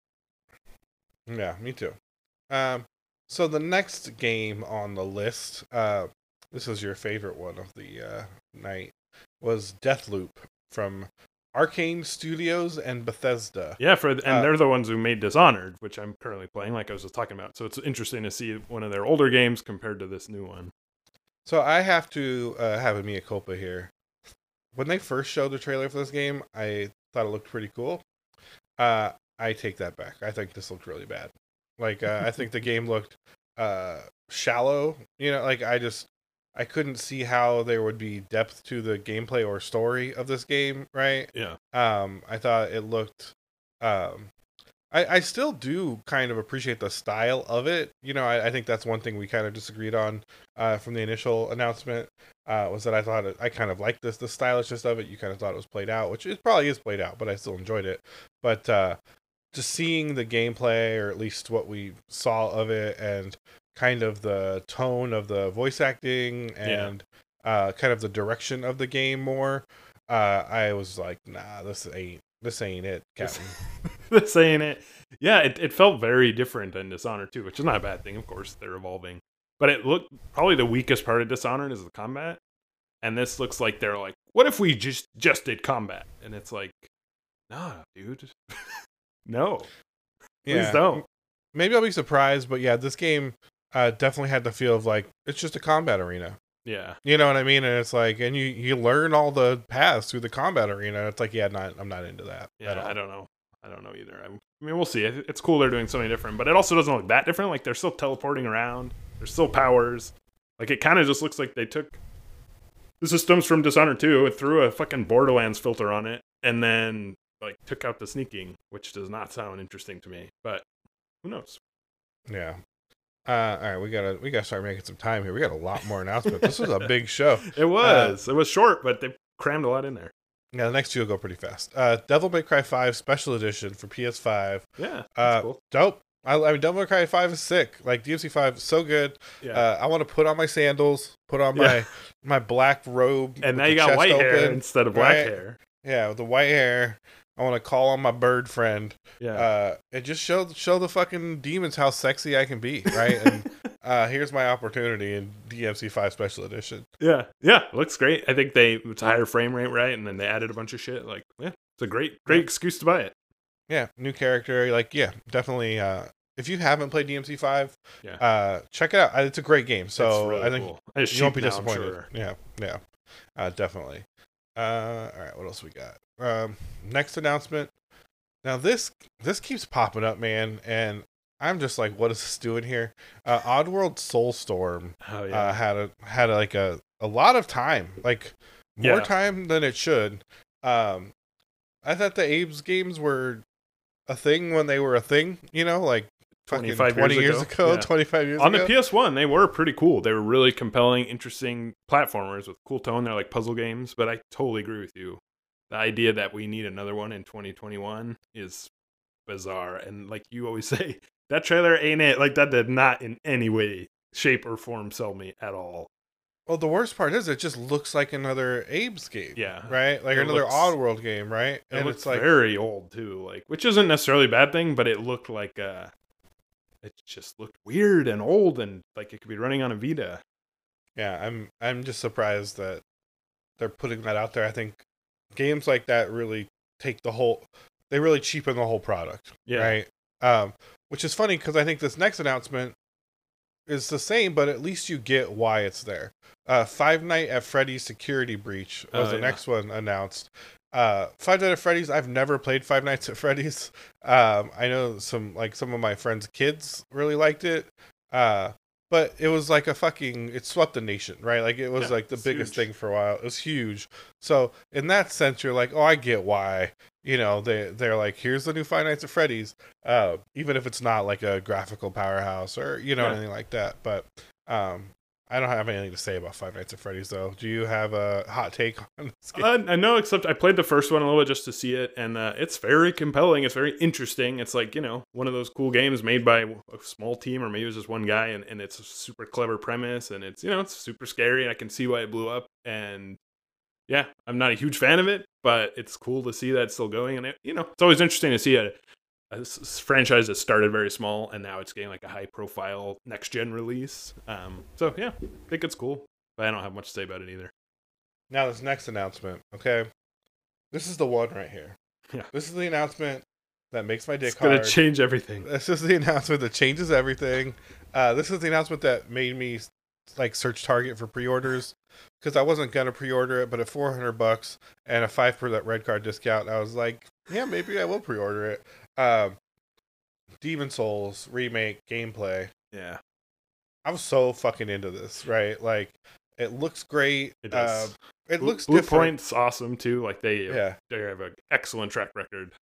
Yeah, me too. Um, so the next game on the list, uh, this is your favorite one of the uh, night, was Deathloop from Arkane Studios and Bethesda. Yeah, for and Uh, they're the ones who made Dishonored, which I'm currently playing, like I was just talking about. So it's interesting to see one of their older games compared to this new one. So I have to uh, have a mea culpa here. When they first showed the trailer for this game, I thought it looked pretty cool. Uh, I take that back. I think this looked really bad. Like uh, I think the game looked uh, shallow. You know, like I just I couldn't see how there would be depth to the gameplay or story of this game. Right? Yeah. Um, I thought it looked. Um, I, I still do kind of appreciate the style of it. You know, I, I think that's one thing we kind of disagreed on uh, from the initial announcement. Uh, was that I thought it, I kind of liked this the stylishness of it. You kind of thought it was played out, which it probably is played out, but I still enjoyed it. But uh, just seeing the gameplay, or at least what we saw of it, and kind of the tone of the voice acting and uh, kind of the direction of the game more, uh, I was like, nah, this ain't this ain't it, Captain. this ain't it. Yeah, it, it felt very different than Dishonored too, which is not a bad thing. Of course, they're evolving, but it looked probably the weakest part of Dishonored is the combat, and this looks like they're like, what if we just just did combat? And it's like, nah, dude, no, please don't. maybe I'll be surprised, but yeah, this game uh, definitely had the feel of like it's just a combat arena. Yeah. You know what I mean? And it's like, and you you learn all the paths through the combat arena. It's like, yeah, not I'm not into that. at Yeah, all. I don't know. I don't know either. I'm- I mean, we'll see. It's cool they're doing something different, but it also doesn't look that different. Like they're still teleporting around. There's still powers. Like it kind of just looks like they took the systems from Dishonored 2 and threw a fucking Borderlands filter on it, and then like took out the sneaking, which does not sound interesting to me. But who knows? Yeah. Uh, all right, we gotta we gotta start making some time here. We got a lot more announcements. this was a big show. It was. it was short, but they crammed a lot in there. Yeah, the next two will go pretty fast. Uh, Devil May Cry Five Special Edition for PS5. Yeah. Uh, cool. dope. I, I mean, Devil May Cry Five is sick. Like DMC Five, is so good. Yeah. Uh, I want to put on my sandals, put on Yeah. my my black robe, and now you got white hair instead of black right? hair. Yeah, with the white hair. I want to call on my bird friend. Yeah. Uh, and just show show the fucking demons how sexy I can be, right? and uh, here's my opportunity in DMC Five Special Edition. Yeah, yeah, looks great. I think they it's higher frame rate, right? And then they added a bunch of shit. Like, yeah, it's a great, great excuse to buy it. Yeah, new character. Like, yeah, definitely. Uh, if you haven't played DMC Five, Yeah. uh, check it out. It's a great game. So really I think cool. You won't be now, disappointed. sure. Yeah, yeah, uh, definitely. Uh, all right, what else we got? Um, next announcement. Now this this keeps popping up, man, and I'm just like, what is this doing here? Uh, Oddworld Soulstorm Oh yeah, uh, had a had a, like a a lot of time, like more Yeah. time than it should. Um, I thought the Abe's games were a thing when they were a thing, you know, like 25 20 years years ago. ago, Yeah. 25 years on ago. the PS1, they were pretty cool. They were really compelling, interesting platformers with cool tone. They're like puzzle games, but I totally agree with you. The idea that we need another one in 2021 is bizarre. And like you always say, that trailer ain't it. Like that did not in any way, shape, or form sell me at all. Well, the worst part is it just looks like another Abe's game. Yeah. Right? Like It another looks- Oddworld game, right? It and looks it's like very old too, like which isn't necessarily a bad thing, but it looked like uh it just looked weird and old and like it could be running on a Vita. yeah, I'm I'm just surprised that they're putting that out there. I think games like that really take the whole they really cheapen the whole product. Yeah. Right? Um which is funny cuz I think this next announcement is the same, but at least you get why it's there. Uh Five Night at Freddy's Security Breach was Oh, the yeah. next one announced. Uh Five Nights at Freddy's, I've never played Five Nights at Freddy's. Um I know some like some of my friends' kids really liked it. Uh but it was like a fucking it swept the nation, right? Like it was Yeah, like the biggest huge. thing for a while. It was huge. So in that sense you're like, "Oh, I get why." You know, they they're like, "Here's the new Five Nights at Freddy's." Uh even if it's not like a graphical powerhouse or you know Yeah. anything like that. But um I don't have anything to say about Five Nights at Freddy's though. Do you have a hot take on this game? Uh, I know, except I played the first one a little bit just to see it, and uh, it's very compelling. It's very interesting. It's like you know one of those cool games made by a small team, or maybe it was just one guy, and, and it's a super clever premise, and it's you know it's super scary, and I can see why it blew up. And yeah, I'm not a huge fan of it, but it's cool to see that it's still going, and it, you know it's always interesting to see a, a s- s- franchise that started very small and now it's getting like a high profile next gen release. Um, so yeah, I think it's cool, but I don't have much to say about it either. Now this next announcement, okay? This is the one right here. Yeah. This is the announcement that makes my dick It's gonna hard. change everything. This is the announcement that changes everything. Uh, this is the announcement that made me like search Target for pre-orders because I wasn't gonna pre-order it, but at 400 bucks and a five percent red card discount, I was like, yeah, maybe I will pre-order it. Um, Demon Souls remake gameplay. Yeah, I was so fucking into this, right? Like, it looks great. it does. Uh, it looks Blue different. Point's awesome too. Like they Yeah. they have an excellent track record.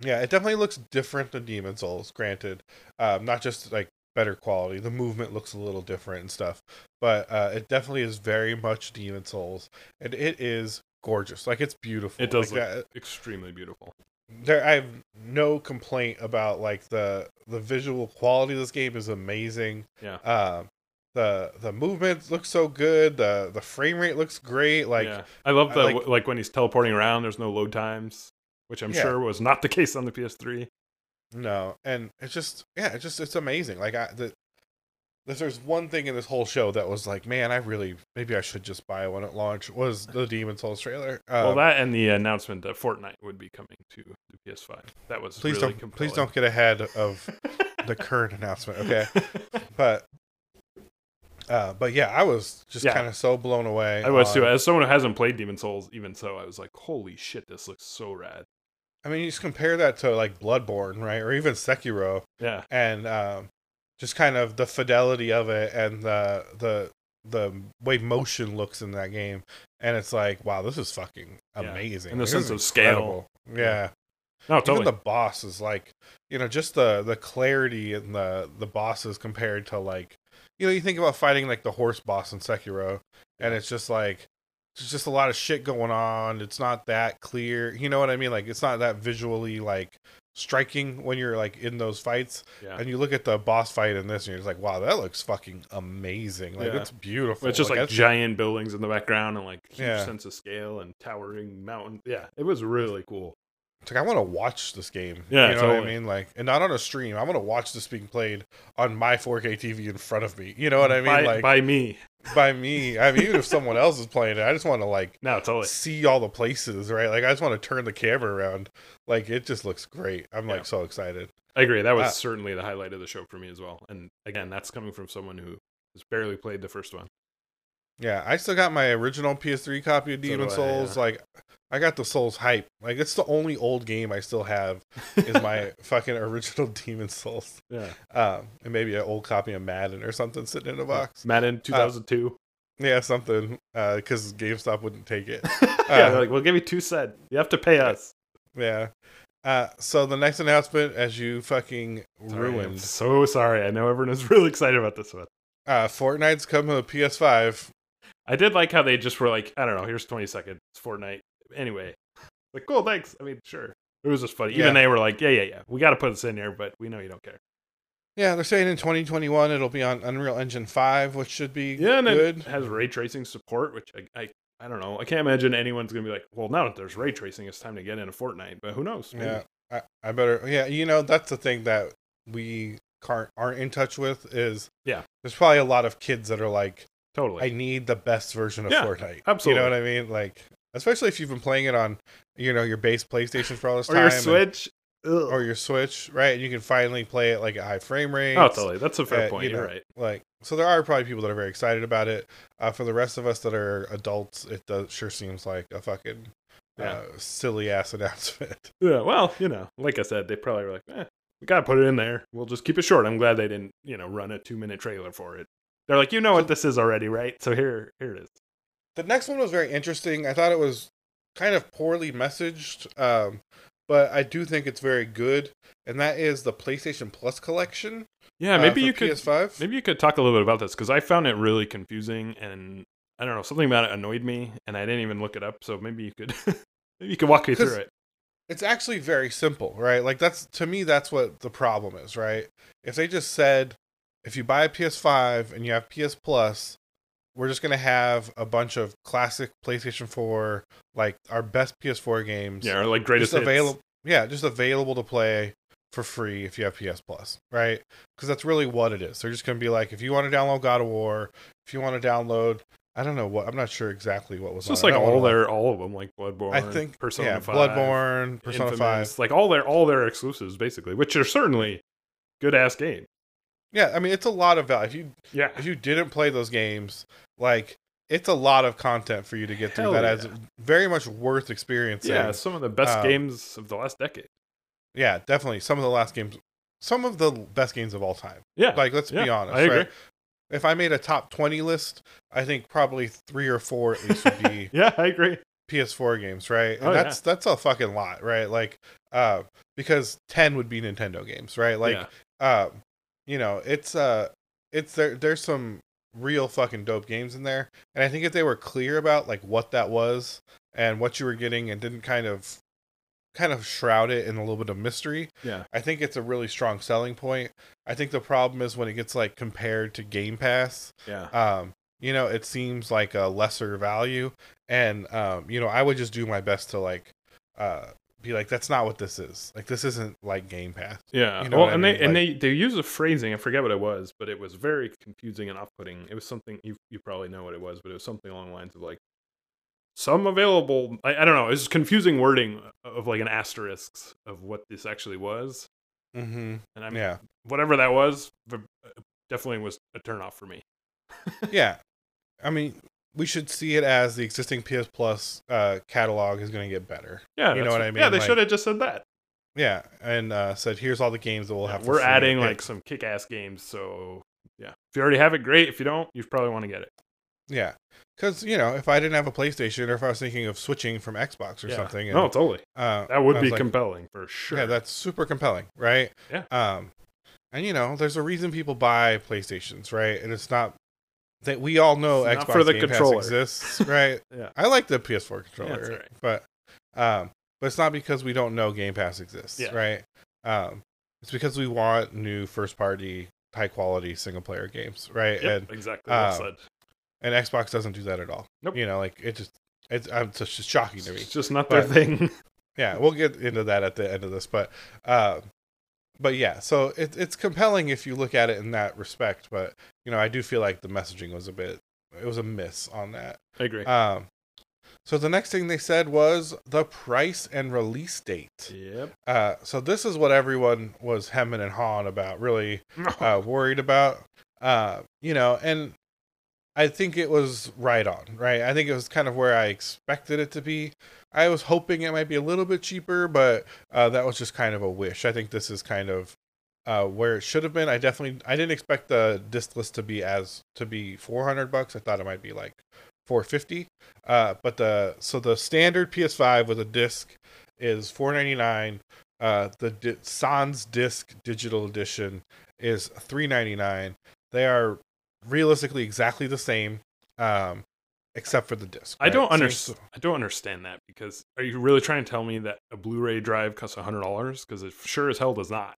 Yeah, it definitely looks different than Demon Souls, granted. Um, not just like better quality. The movement looks a little different and stuff. But uh, it definitely is very much Demon Souls. And it is gorgeous. Like it's beautiful. It does Like, look that- extremely beautiful. There I have no complaint about like the the visual quality of this game is amazing. Yeah. Um the the movement looks so good. The the frame rate looks great. Like yeah, I love I the like- like, when he's teleporting around. There's no load times, which I'm Yeah. sure was not the case on the PS3. No, and it's just yeah, it's just it's amazing. Like I the if there's one thing in this whole show that was like, man, I really maybe I should just buy one at launch was the Demon Souls trailer. Um, well, that and the announcement that Fortnite would be coming to the PS5. That was please really don't compelling. please don't get ahead of the current announcement. Okay, but uh, but yeah, I was just Yeah. kind of so blown away. I was too. As someone who hasn't played Demon Souls, even so, I was like, "Holy shit, this looks so rad!" I mean, you just compare that to like Bloodborne, right, or even Sekiro, Yeah, and um, just kind of the fidelity of it and the the the way motion looks in that game, and it's like, wow, this is fucking Yeah. amazing. And the This sense of scale. Yeah. no, totally. Even the boss is like, you know, just the the clarity and the the bosses compared to like, you know, you think about fighting like the horse boss in Sekiro, and it's just like, there's just a lot of shit going on. It's not that clear. You know what I mean? Like, it's not that visually like striking when you're like in those fights. yeah, And you look at the boss fight in this, and you're just like, wow, that looks fucking amazing. Like, Yeah. it's beautiful. it's just like, that's- giant buildings in the background and like huge Yeah. sense of scale and towering mountain. Yeah, it was really cool. It's like I want to watch this game. Yeah, you know what I mean. Like, and not on a stream. I want to watch this being played on my 4K TV in front of me. You know what I mean? by, like by me. by me. I mean, even if someone else is playing it, I just want to like No, totally. see all the places, right? Like, I just want to turn the camera around. Like, it just looks great. I'm like so excited. I agree. That was Uh, certainly the highlight of the show for me as well. And again, that's coming from someone who has barely played the first one. Yeah, I still got my original PS3 copy of So Demon I, Souls. yeah. Like, I got the Souls hype. Like, it's the only old game I still have is my fucking original Demon Souls. yeah. Um, and maybe an old copy of Madden or something sitting in a box. Madden 2002. Yeah, something. Because GameStop wouldn't take it. yeah, Uh, they're like, we'll give you two cent. You have to pay us. Yeah. Uh, so the next announcement, as you fucking Sorry, I'm ruined, so sorry. I know everyone is really excited about this one. uh, Fortnite's coming to PS5. I did like how they just were like, I don't know, here's 20 seconds, Fortnite. Anyway, like, cool, thanks. I mean, sure. It was just funny. Yeah. Even they were like, yeah, yeah, yeah. We got to put this in here, but we know you don't care. Yeah, they're saying in 2021 it'll be on Unreal Engine 5, which should be Yeah, and good. it has ray tracing support, which I, I, I don't know. I can't imagine anyone's going to be like, well, now that there's ray tracing, it's time to get into Fortnite. But who knows? Maybe. Yeah, I, I better. Yeah, you know that's the thing that we can't aren't in touch with is Yeah. There's probably a lot of kids that are like, Totally. I need the best version of Yeah, Fortnite. absolutely. You know what I mean? Like, especially if you've been playing it on, you know, your base PlayStation for all this or time, your Switch. Ugh. or your Switch, right? And you can finally play it like at high frame rate. oh, totally. That's a fair uh, point. you You're right. Like, so there are probably people that are very excited about it. Uh, for the rest of us that are adults, it does sure seems like a fucking Yeah. uh, silly ass announcement. Yeah, well, you know, like I said, they probably were like, eh, we gotta put it in there. We'll just keep it short. I'm glad they didn't, you know, run a two minute trailer for it. They're like, you know what this is already, right? So here, here it is. The next one was very interesting. I thought it was kind of poorly messaged, um, but I do think it's very good. And that is the PlayStation Plus collection. Yeah, uh, maybe for you could, PS5. maybe you could talk a little bit about this because I found it really confusing and I don't know, something about it annoyed me, and I didn't even look it up. So maybe you could, maybe you could walk me through it. It's actually very simple, right? Like that's to me that's what the problem is, right? If they just said if you buy a PS5 and you have PS Plus, we're just gonna have a bunch of classic PlayStation 4, like our best PS4 games, Yeah, or like greatest just available. Yeah, just available to play for free if you have PS Plus, right? Because that's really what it is. They're just gonna be like, if you want to download God of War, if you want to download, I don't know what, I'm not sure exactly what was. It's just like all their, all of them, like Bloodborne. I think Persona yeah, 5, Bloodborne, Persona Infamous, 5. like all their, all their exclusives basically, which are certainly good ass games. Yeah, I mean it's a lot of value. If you Yeah, if you didn't play those games, like it's a lot of content for you to get through Hell that yeah. is very much worth experiencing. yeah, some of the best Um, games of the last decade. Yeah, definitely. Some of the last games some of the best games of all time. Yeah, Like let's be honest. I agree. right? If I made a top twenty list, I think probably three or four at least would be Yeah, I agree. PS4 games, right? And Oh, yeah. that's that's a fucking lot, right? Like uh because 10 would be Nintendo games, right? Like yeah. um you know it's uh it's there there's some real fucking dope games in there and i think if they were clear about like what that was and what you were getting and didn't kind of kind of shroud it in a little bit of mystery Yeah. i think it's a really strong selling point i think the problem is when it gets like compared to game pass yeah. um you know it seems like a lesser value and um you know i would just do my best to like uh be like that's not what this is like this isn't like game pass Yeah. You know well, and mean? they and they they use a phrasing. I forget what it was, but it was very confusing and off-putting. It was something you you probably know what it was, but it was something along the lines of like some available. I, I don't know. It was confusing wording of like an asterisk of what this actually was. Mm-hmm. And I mean, Yeah. whatever that was, definitely was a turnoff for me. yeah. I mean, we should see it as the existing PS Plus uh, catalog is going to get better. Yeah, You know what I mean. Yeah, they Like- should have just said that. Yeah, and uh, said here's all the games that we'll have. We're adding Yeah. like some kick-ass games, so yeah. If you already have it, great. If you don't, you probably want to get it. yeah, because you know if I didn't have a PlayStation or if I was thinking of switching from Xbox or Yeah. something, No, totally. uh, That would be like, compelling for sure. Yeah, that's super compelling, right? Yeah. Um, and you know, there's a reason people buy PlayStations, right? And it's not that we all know It's Xbox for the Game Pass exists, right? Yeah. I like the PS4 controller, that's right. but um, but it's not because we don't know Game Pass exists, Yeah. right? Um, it's because we want new first party, high quality single player games, right? Yep, And exactly. well uh, said. and Xbox doesn't do that at all. Nope. You know, like it just it's, um, it's just shocking to me. It's just not their but- thing. Yeah, we'll get into that at the end of this, but um, but yeah, so it, it's compelling if you look at it in that respect. But you know, I do feel like the messaging was a bit it was a miss on that. I agree. Um, so the next thing they said was the price and release date. yep. Uh, so this is what everyone was hemming and hawing about, really uh, worried about. Uh, you know, and I think it was right on, right? I think it was kind of where I expected it to be. I was hoping it might be a little bit cheaper, but uh, that was just kind of a wish. I think this is kind of uh, where it should have been. I definitely I didn't expect the disc list to be as to be 400 bucks. I thought it might be like 450. Uh, but the so the standard PS5 with a disc is 499. Uh, the di- Sans Disc Digital Edition is 399. They are realistically exactly the same, um, except for the disc. I don't right? Same understand. I don't understand that because are you really trying to tell me that a Blu-ray drive costs hundred dollars? Because it sure as hell does not.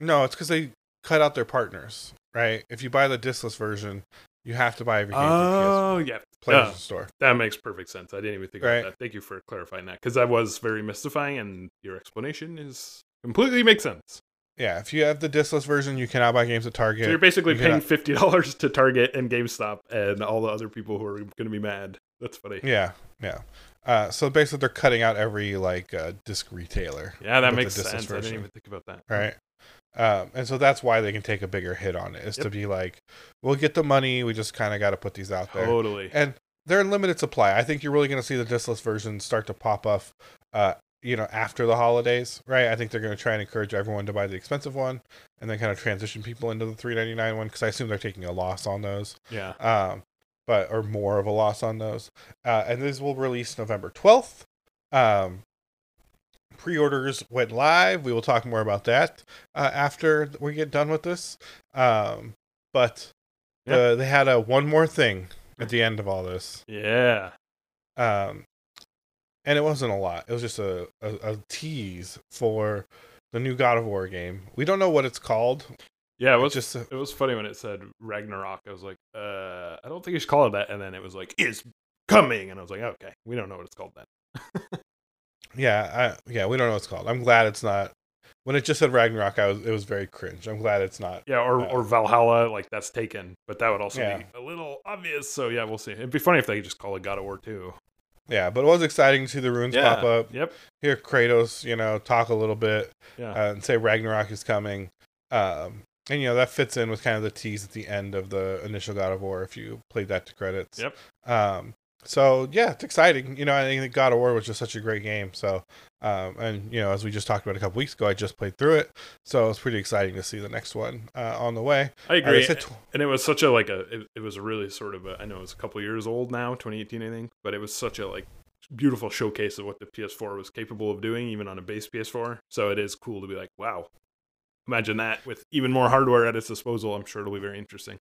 No, it's because they cut out their partners, right? If you buy the discless version, you have to buy every game Oh yeah, PlayStation. Store. that makes perfect sense. I didn't even think Right. about that. Thank you for clarifying that because that was very mystifying, and your explanation is completely makes sense. Yeah, if you have the discless version, you cannot buy games at Target. So you're basically you paying cannot- fifty dollars to Target and GameStop and all the other people who are going to be mad. That's funny. yeah, yeah. Uh, so basically, they're cutting out every like uh, disc retailer, Yeah, that makes sense. I didn't even think about that. right? Um, and so that's why they can take a bigger hit on it, is to be like, we'll get the money, we just kind of got to put these out there. Totally. and they're in limited supply. I think you're really going to see the discless versions start to pop up, uh, you know, after the holidays, right? I think they're going to try and encourage everyone to buy the expensive one, and then kind of transition people into the 3.99 one because I assume they're taking a loss on those, Yeah. um, but or more of a loss on those. Uh, and these will release November 12th. Um, pre-orders went live. We will talk more about that uh, after we get done with this. Um, but Yeah. uh, they had a one more thing at the end of all this Yeah. um, and it wasn't a lot. It was just a, a, a tease for the new God of War game. We don't know what it's called. Yeah. It was just a- It was funny when it said Ragnarok. I was like, uh, I don't think you should call it that. And then it was like, it's coming. And I was like, okay, we don't know what it's called then. yeah, I, yeah. We don't know what it's called. I'm glad it's not. When it just said Ragnarok, I was it was very cringe. I'm glad it's not. Yeah, or, Uh, or Valhalla, like that's taken, but that would also Yeah. be a little obvious. So yeah, we'll see. It'd be funny if they could just call it God of War 2. Yeah, but it was exciting to see the runes pop up. Yep. Hear Kratos, you know, talk a little bit Yeah. uh, and say Ragnarok is coming. Um, and you know that fits in with kind of the tease at the end of the initial God of War. If you played that to credits, Yep. Um, so yeah, it's exciting. You know, I think God of War was just such a great game. So, um, and you know, as we just talked about a couple weeks ago, I just played through it, so it's pretty exciting to see the next one uh, on the way. I agree. tw- and it was such a like a it, it was a really sort of a I know it's a couple years old now, 2018 I think, but it was such a like beautiful showcase of what the PS4 was capable of doing even on a base PS4. So it is cool to be like, wow. Imagine that with even more hardware at its disposal. I'm sure it'll be very interesting.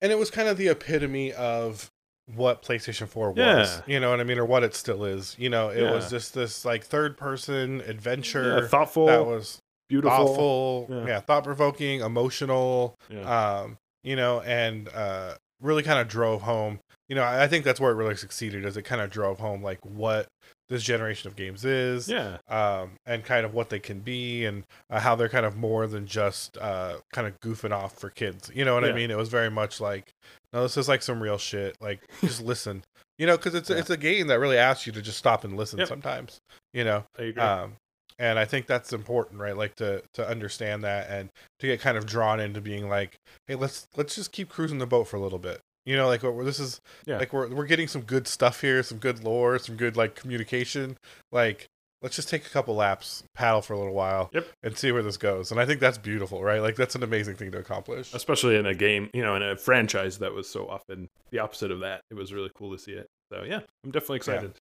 and it was kind of the epitome of what PlayStation 4 was. Yeah. You know what I mean, or what it still is. You know, it was just this like third person adventure Yeah, thoughtful, that was beautiful. thoughtful, Yeah. yeah, thought provoking, emotional. Yeah. um, you know, and uh, really kind of drove home. You know, I I think that's where it really succeeded, is it kind of drove home like what this generation of games is, yeah. um, and kind of what they can be, and uh, how they're kind of more than just uh, kind of goofing off for kids. You know what I mean? It was very much like, no, this is like some real shit. Like, just listen. You know, because it's Yeah. it's a game that really asks you to just stop and listen Yep. sometimes. You know, um, and I think that's important, right? Like to to understand that and to get kind of drawn into being like, hey, let's let's just keep cruising the boat for a little bit. You know, like what this is Yeah. like we're we're getting some good stuff here, some good lore, some good like communication. Like let's just take a couple laps, paddle for a little while, Yep. and see where this goes. And I think that's beautiful, right? Like that's an amazing thing to accomplish. especially in a game, you know, in a franchise that was so often the opposite of that. It was really cool to see it. So yeah, I'm definitely excited.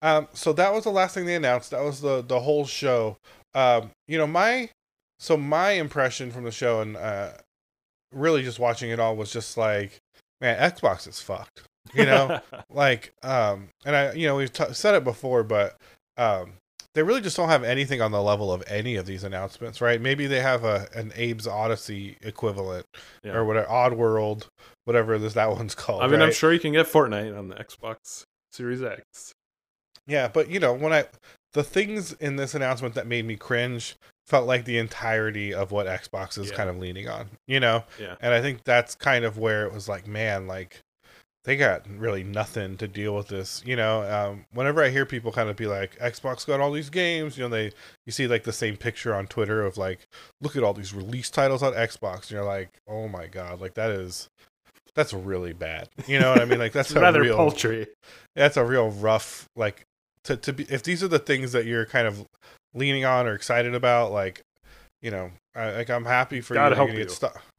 Um, so that was the last thing they announced. That was the the whole show. Um, you know, my so my impression from the show and uh, really just watching it all was just like, man, Xbox is fucked. You know, like, um, and I, you know, we've t- said it before, but um, they really just don't have anything on the level of any of these announcements, right? Maybe they have a an Abe's Oddysee equivalent Yeah. or whatever, Oddworld, whatever this that one's called. I mean, I'm sure you can get Fortnite on the Xbox Series X. Yeah, but you know, when I the things in this announcement that made me cringe felt like the entirety of what Xbox is Yeah. kind of leaning on, you know? Yeah. And I think that's kind of where it was like, man, like they got really nothing to deal with this, you know. Um, whenever I hear people kind of be like, Xbox got all these games, you know, they you see like the same picture on Twitter of like, look at all these release titles on Xbox, and you're like, oh my god, like that is that's really bad. You know what I mean? Like that's rather real, paltry. that's a real rough like to to be if these are the things that you're kind of leaning on or excited about like you know I, like i'm happy for God you help you.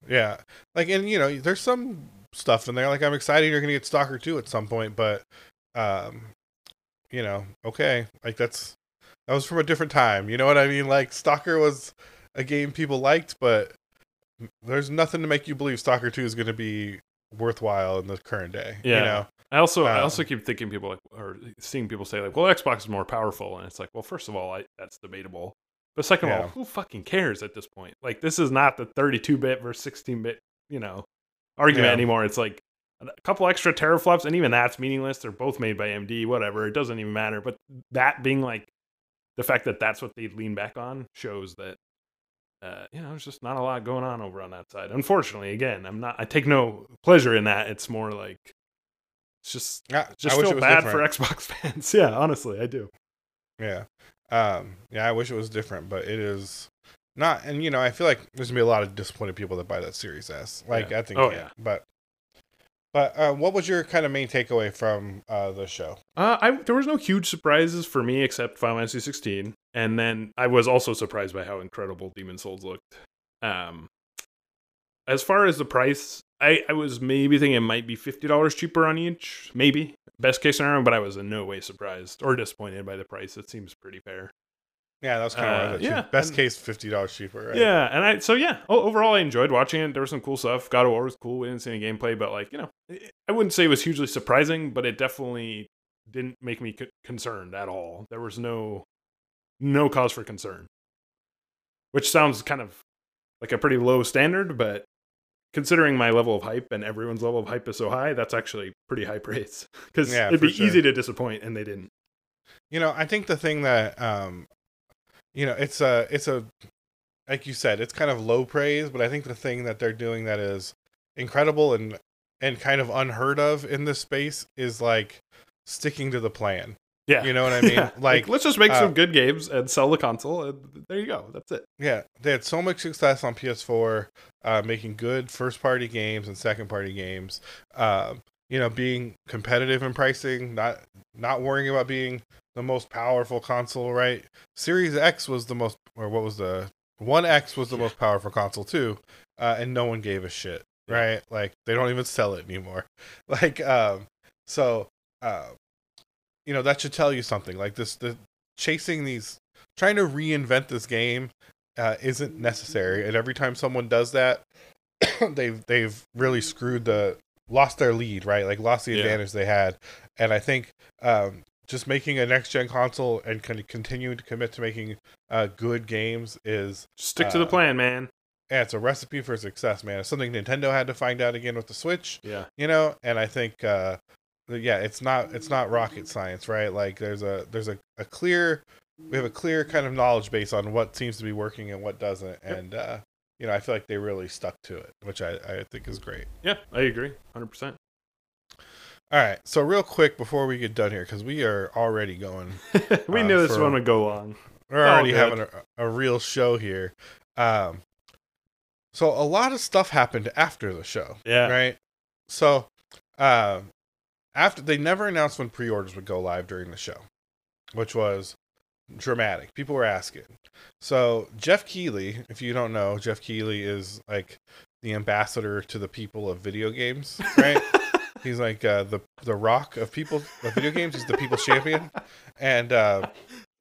yeah like and you know there's some stuff in there like i'm excited you're gonna get stalker 2 at some point but um you know okay like that's that was from a different time you know what i mean like stalker was a game people liked but there's nothing to make you believe stalker 2 is going to be worthwhile in the current day you Yeah. know I also I Um, also keep thinking people like or seeing people say like, well, Xbox is more powerful, and it's like, well, first of all, I, that's debatable. But second of all, who fucking cares at this point? Like, this is not the 32-bit versus 16-bit, you know, argument Yeah. anymore. It's like a couple extra teraflops, and even that's meaningless. They're both made by AMD, whatever. It doesn't even matter. But that being like the fact that that's what they lean back on shows that. Uh, you know, there's just not a lot going on over on that side. Unfortunately, again, I'm not. I take no pleasure in that. It's more like it's just Yeah, just I feel bad different. for Xbox fans. Yeah, honestly, I do. Yeah. Um, yeah, I wish it was different, but it is not. And, you know, I feel like there's going to be a lot of disappointed people that buy that Series S. Like, Yeah. I think, Oh, yeah. yeah. But, but uh, what was your kind of main takeaway from uh, the show? Uh, I there was no huge surprises for me except Final Fantasy 16, and then I was also surprised by how incredible Demon Souls looked. Um, as far as the price, I I was maybe thinking it might be fifty dollars cheaper on each, maybe best case scenario, but I was in no way surprised or disappointed by the price. It seems pretty fair. Yeah, that was kind of Uh, I yeah, Best and- case, $50 cheaper, right? Yeah, and I so yeah, overall I enjoyed watching it. There was some cool stuff. God of War was cool. We didn't see any gameplay, but like you know, I wouldn't say it was hugely surprising, but it definitely didn't make me c- concerned at all. There was no no cause for concern, which sounds kind of like a pretty low standard, but considering my level of hype and everyone's level of hype is so high, that's actually pretty high praise because Yeah, it'd be sure. easy to disappoint, and they didn't. You know, I think the thing that um you know, it's a it's a like you said, it's kind of low praise, but I think the thing that they're doing that is incredible and and kind of unheard of in this space is like sticking to the plan. Yeah, You know what I mean? Yeah. Like, let's just make uh, some good games and sell the console, and there you go. That's it. yeah, they had so much success on PS4, uh, making good first party games and second party games. Um, you know, being competitive in pricing, not not worrying about being the most powerful console, right? Series X was the most, or what was the One X was the Yeah. most powerful console too, uh, and no one gave a shit, Yeah. right? Like they don't even sell it anymore. Like, um, so, uh, you know, that should tell you something. Like this, the chasing these, trying to reinvent this game uh, isn't necessary. And every time someone does that, they've they've really screwed the lost their lead, right? Like lost the Yeah. advantage they had. And I think um, just making a next gen console and kind of continuing to commit to making uh, good games is Stick to the Uh, plan, man. yeah, it's a recipe for success, man. It's something Nintendo had to find out again with the Switch, Yeah. you know. And I think, uh, yeah, it's not it's not rocket science, right? Like there's a there's a, a clear we have a clear kind of knowledge base on what seems to be working and what doesn't, and uh, you know, I feel like they really stuck to it, which I I think is great. Yeah, I agree. 100%. All right, so real quick before we get done here, because we are already going we Uh, knew this for- one would go long. we're already having a, a real show here. Um, so a lot of stuff happened after the show, Yeah. right? So, um, after they never announced when pre-orders would go live during the show, which was dramatic. People were asking. So Geoff Keighley, if you don't know, Geoff Keighley is like the ambassador to the people of video games, right? He's like uh, the the rock of people of video games. He's the people's champion, and uh,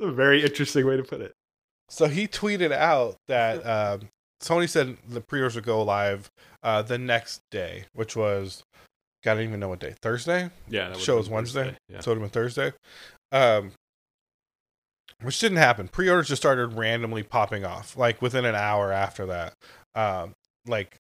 a very interesting way to put it. so he tweeted out that um, Sony said the pre-orders would go live uh, the next day, which was God, I don't even know what day. Thursday. Yeah. that Show was Wednesday, Thursday. Yeah. so it would have been Thursday. Um, which didn't happen. Pre-orders just started randomly popping off, like within an hour after that. Um, like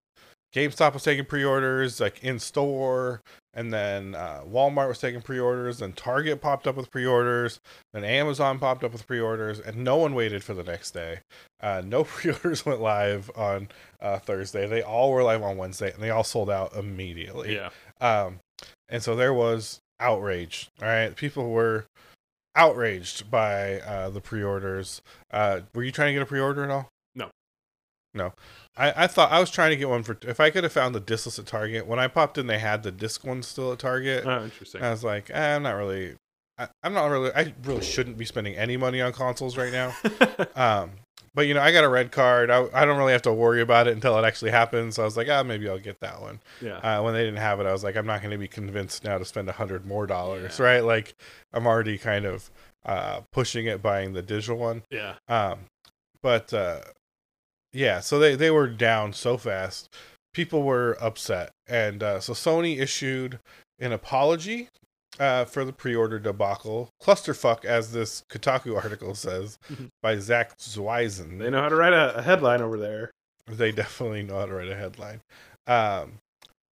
GameStop was taking pre-orders, like in store, and then uh, Walmart was taking pre-orders, and Target popped up with pre-orders, then Amazon popped up with pre-orders, and no one waited for the next day. Uh, no pre-orders went live on uh, Thursday. They all were live on Wednesday, and they all sold out immediately. Yeah. Um, and so there was outrage. All right, people were outraged by uh, the pre-orders. Uh, were you trying to get a pre-order at all? No. I, I thought I was trying to get one for if I could have found the discless at Target. When I popped in, they had the disc one still at Target. Oh, interesting. I was like, eh, I'm not really. I, I'm not really. I really shouldn't be spending any money on consoles right now. Um, but you know, I got a red card. I, I don't really have to worry about it until it actually happens. So I was like, ah, maybe I'll get that one. yeah. Uh, when they didn't have it, I was like, I'm not going to be convinced now to spend a hundred more dollars, Yeah. right? Like, I'm already kind of uh, pushing it, buying the digital one. yeah. Um, but uh, yeah, so they they were down so fast, people were upset, and uh, so Sony issued an apology. Uh, for the pre-order debacle, clusterfuck, as this Kotaku article says, by Zack Zwiezen. They know how to write a, a headline over there. They definitely know how to write a headline. Um,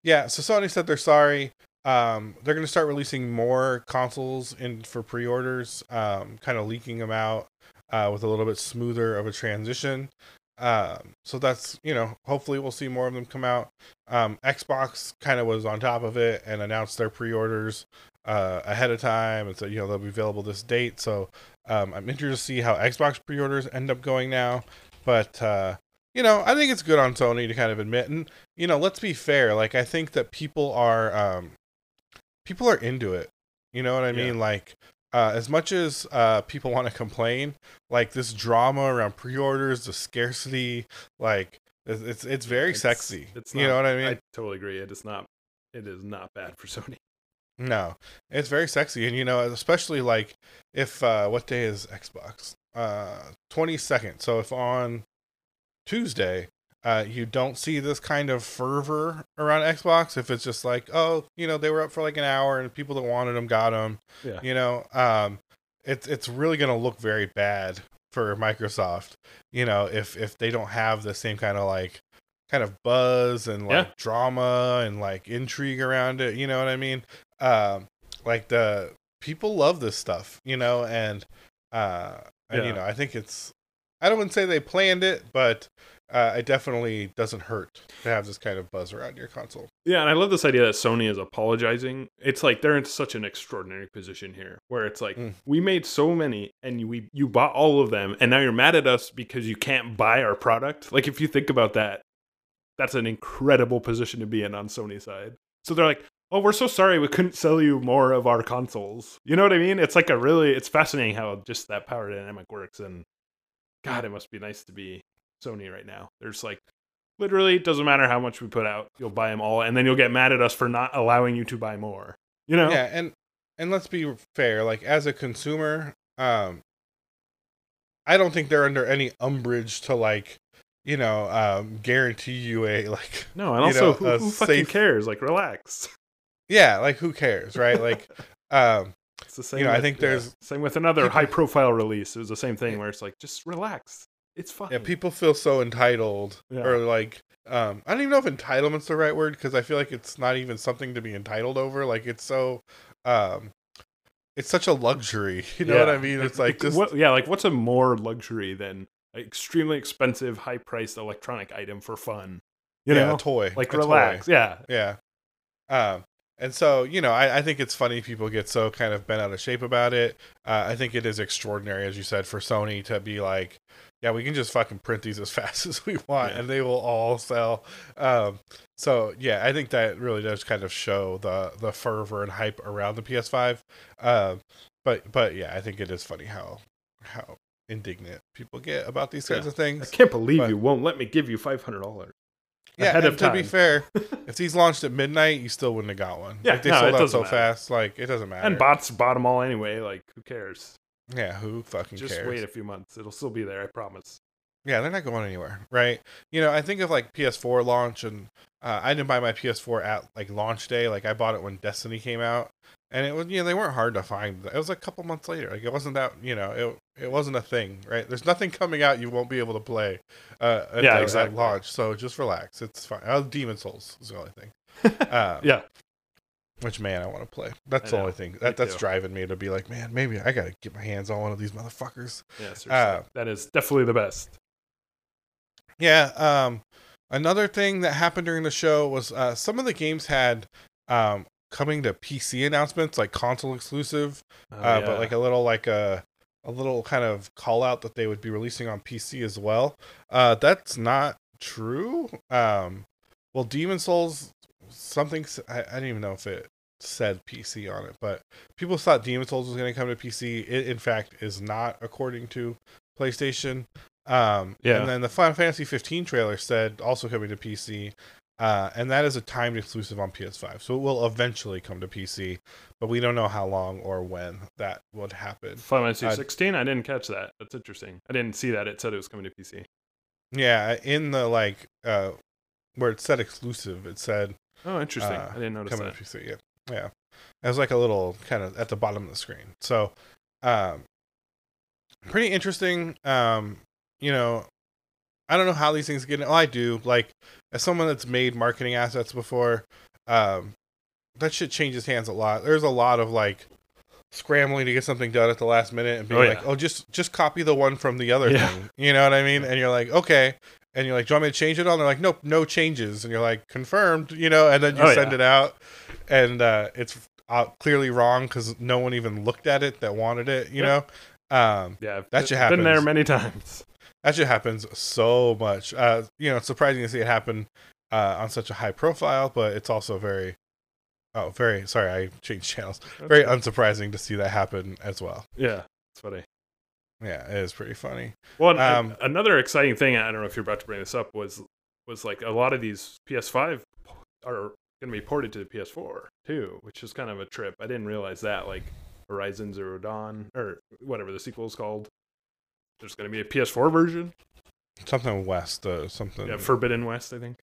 yeah, so Sony said they're sorry. Um, they're going to start releasing more consoles in for pre-orders, um, kind of leaking them out uh, with a little bit smoother of a transition. Um, so that's you know, hopefully we'll see more of them come out. Um, Xbox kind of was on top of it and announced their pre-orders uh, ahead of time, and said you know they'll be available this date. So um, I'm interested to see how Xbox pre-orders end up going now. But uh, you know, I think it's good on Sony to kind of admit, and you know, let's be fair. Like, I think that people are, um, people are into it. You know what I Yeah. mean? Like, uh, as much as uh, people want to complain, like this drama around pre-orders, the scarcity, like it's it's, it's very It's- sexy. It's you not- know what I mean? I totally agree. It is not. It is not bad for Sony. No, it's very sexy, and you know, especially like if uh, what day is Xbox? Uh, twenty second. So if on Tuesday, uh, you don't see this kind of fervor around Xbox, if it's just like, oh, you know, they were up for like an hour, and people that wanted them got them, Yeah. you know, um, it's it's really gonna look very bad for Microsoft, you know, if if they don't have the same kind of like kind of buzz and like Yeah. drama and like intrigue around it, you know what I mean? Um, like the people love this stuff, you know, and uh, and you know, I think it's I don't want to say they planned it, but uh, it definitely doesn't hurt to have this kind of buzz around your console. Yeah, and I love this idea that Sony is apologizing. It's like they're in such an extraordinary position here, where it's like Mm. we made so many, and we you bought all of them, and now you're mad at us because you can't buy our product. Like if you think about that, that's an incredible position to be in on Sony's side. So they're like, "Oh, we're so sorry we couldn't sell you more of our consoles." You know what I mean? It's like a really, it's fascinating how just that power dynamic works. And God, it must be nice to be Sony right now. There's like literally it doesn't matter how much we put out you'll buy them all and then you'll get mad at us for not allowing you to buy more you know Yeah, and and let's be fair, like as a consumer, um I don't think they're under any umbrage to like, you know, um guarantee you a like no and also know, who, who fucking safe- cares like relax yeah, like who cares, right? like um it's the same You know, I with- think yeah. there's- same with another high profile release it was the same thing where it's like just relax it's fine yeah, people feel so entitled Yeah. or like um I don't even know if entitlement's the right word because I feel like it's not even something to be entitled over. Like it's so um it's such a luxury. You know what I mean? It's like just what, yeah like what's a more luxury than an extremely expensive high priced electronic item for fun you yeah, know a toy. like a toy. relax yeah Yeah. Um, and so you know, I, I think it's funny people get so kind of bent out of shape about it. Uh, I think it is extraordinary, as you said, for Sony to be like, yeah, we can just fucking print these as fast as we want, Yeah. and they will all sell. Um, so yeah, I think that really does kind of show the the fervor and hype around the PS5. Um, but but yeah, I think it is funny how how indignant people get about these kinds Yeah. of I can't believe But- you won't let me give you five hundred dollars. Yeah, ahead of to be fair, if these launched at midnight, you still wouldn't have got one. Yeah, like, they no, sold out so matter. fast. Like it doesn't matter. And bots bought them all anyway. Like, who cares? yeah, who fucking Just cares? wait a few months; it'll still be there. I promise. Yeah, they're not going anywhere, right? You know, I think of like PS4 launch, and uh, I didn't buy my PS4 at like launch day. Like I bought it when Destiny came out, and it was you know they weren't hard to find. It was a couple months later. Like it wasn't that you know it it wasn't a thing, right? There's nothing coming out you won't be able to play. Uh, at, Yeah, the- exactly. At launch, so just relax. It's fine. Oh, Demon's Souls is the only thing. Uh, Yeah, Which man I want to play. That's the only thing that that's too. driving me to be like, man, maybe I gotta get my hands on one of these motherfuckers. yeah. Seriously. Uh, that is definitely the best. Yeah. Um, another thing that happened during the show was uh, some of the games had um, coming to PC announcements, like console exclusive, Oh, uh, yeah. but like a little like a a little kind of call out that they would be releasing on PC as well. Uh, that's not true. Um, well, Demon's Souls something I, I didn't even know if it said PC on it, but people thought Demon's Souls was going to come to PC. It in fact is not, according to PlayStation. Um, Yeah. And then the Final Fantasy 15 trailer said also coming to PC. Uh, and that is a timed exclusive on PS5, so it will eventually come to PC, but we don't know how long or when that would happen. Final Fantasy uh, 16. I didn't catch that. That's interesting. I didn't see that. It said it was coming to PC. Yeah, in the like uh, where it said exclusive, it said Oh, interesting. Uh, I didn't notice coming that. to PC. Yeah, yeah. It was like a little kind of at the bottom of the screen. So, um, pretty interesting. Um, you know, I don't know how these things get. Oh, I do. Like as someone that's made marketing assets before, um, that shit changes hands a lot. There's a lot of like scrambling to get something done at the last minute and being Oh, like, oh, just just copy the one from the other Yeah. thing. You know what I mean? And you're like, okay. And you're like, do you want me to change it all? And they're like, nope, no changes. And you're like, confirmed, you know, and then you Oh, send yeah. it out and uh, it's uh, clearly wrong because no one even looked at it that wanted it, you know? Um, Yeah, that should happen. been there many times. That shit happens so much. Uh, you know, it's surprising to see it happen uh, on such a high profile, but it's also very, oh, very, sorry, I changed channels. Very unsurprising to see that happen as well. yeah, it's funny. Yeah, it is pretty funny. Well, Um, another exciting thing, I don't know if you're about to bring this up, was was like a lot of these PS5 are going to be ported to the PS4 too, which is kind of a trip. I didn't realize that. Like Horizon Zero Dawn or whatever the sequel is called. There's going to be a PS4 version. Something West, uh, something. Yeah, Forbidden West, I think.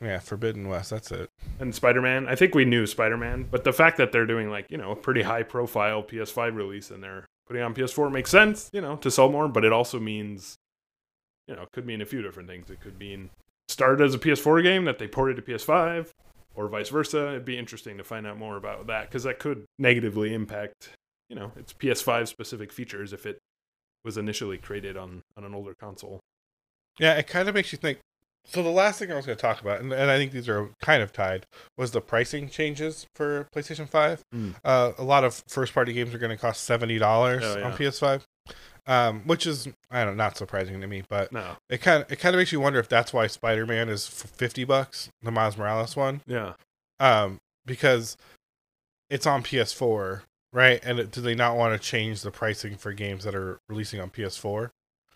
yeah, Forbidden West. That's it. And Spider Man. I think we knew Spider Man, but the fact that they're doing like you know a pretty high profile PS5 release and they're putting on PS4 makes sense, you know, to sell more. But it also means, you know, it could mean a few different things. It could mean started as a PS4 game that they ported to PS5, or vice versa. It'd be interesting to find out more about that because that could negatively impact, you know, its PS5 specific features if it was initially created on on an older console. Yeah, it kind of makes you think. So the last thing I was going to talk about, and, and I think these are kind of tied, was the pricing changes for PlayStation Five. Mm. Uh, a lot of first-party games are going to cost seventy dollars Oh, yeah. on PS5, um, which is I don't know, not surprising to me, but No, it kind of it kind of makes you wonder if that's why Spider-Man is fifty bucks, the Miles Morales one, yeah, um, because it's on PS4, right? And do they not want to change the pricing for games that are releasing on PS4?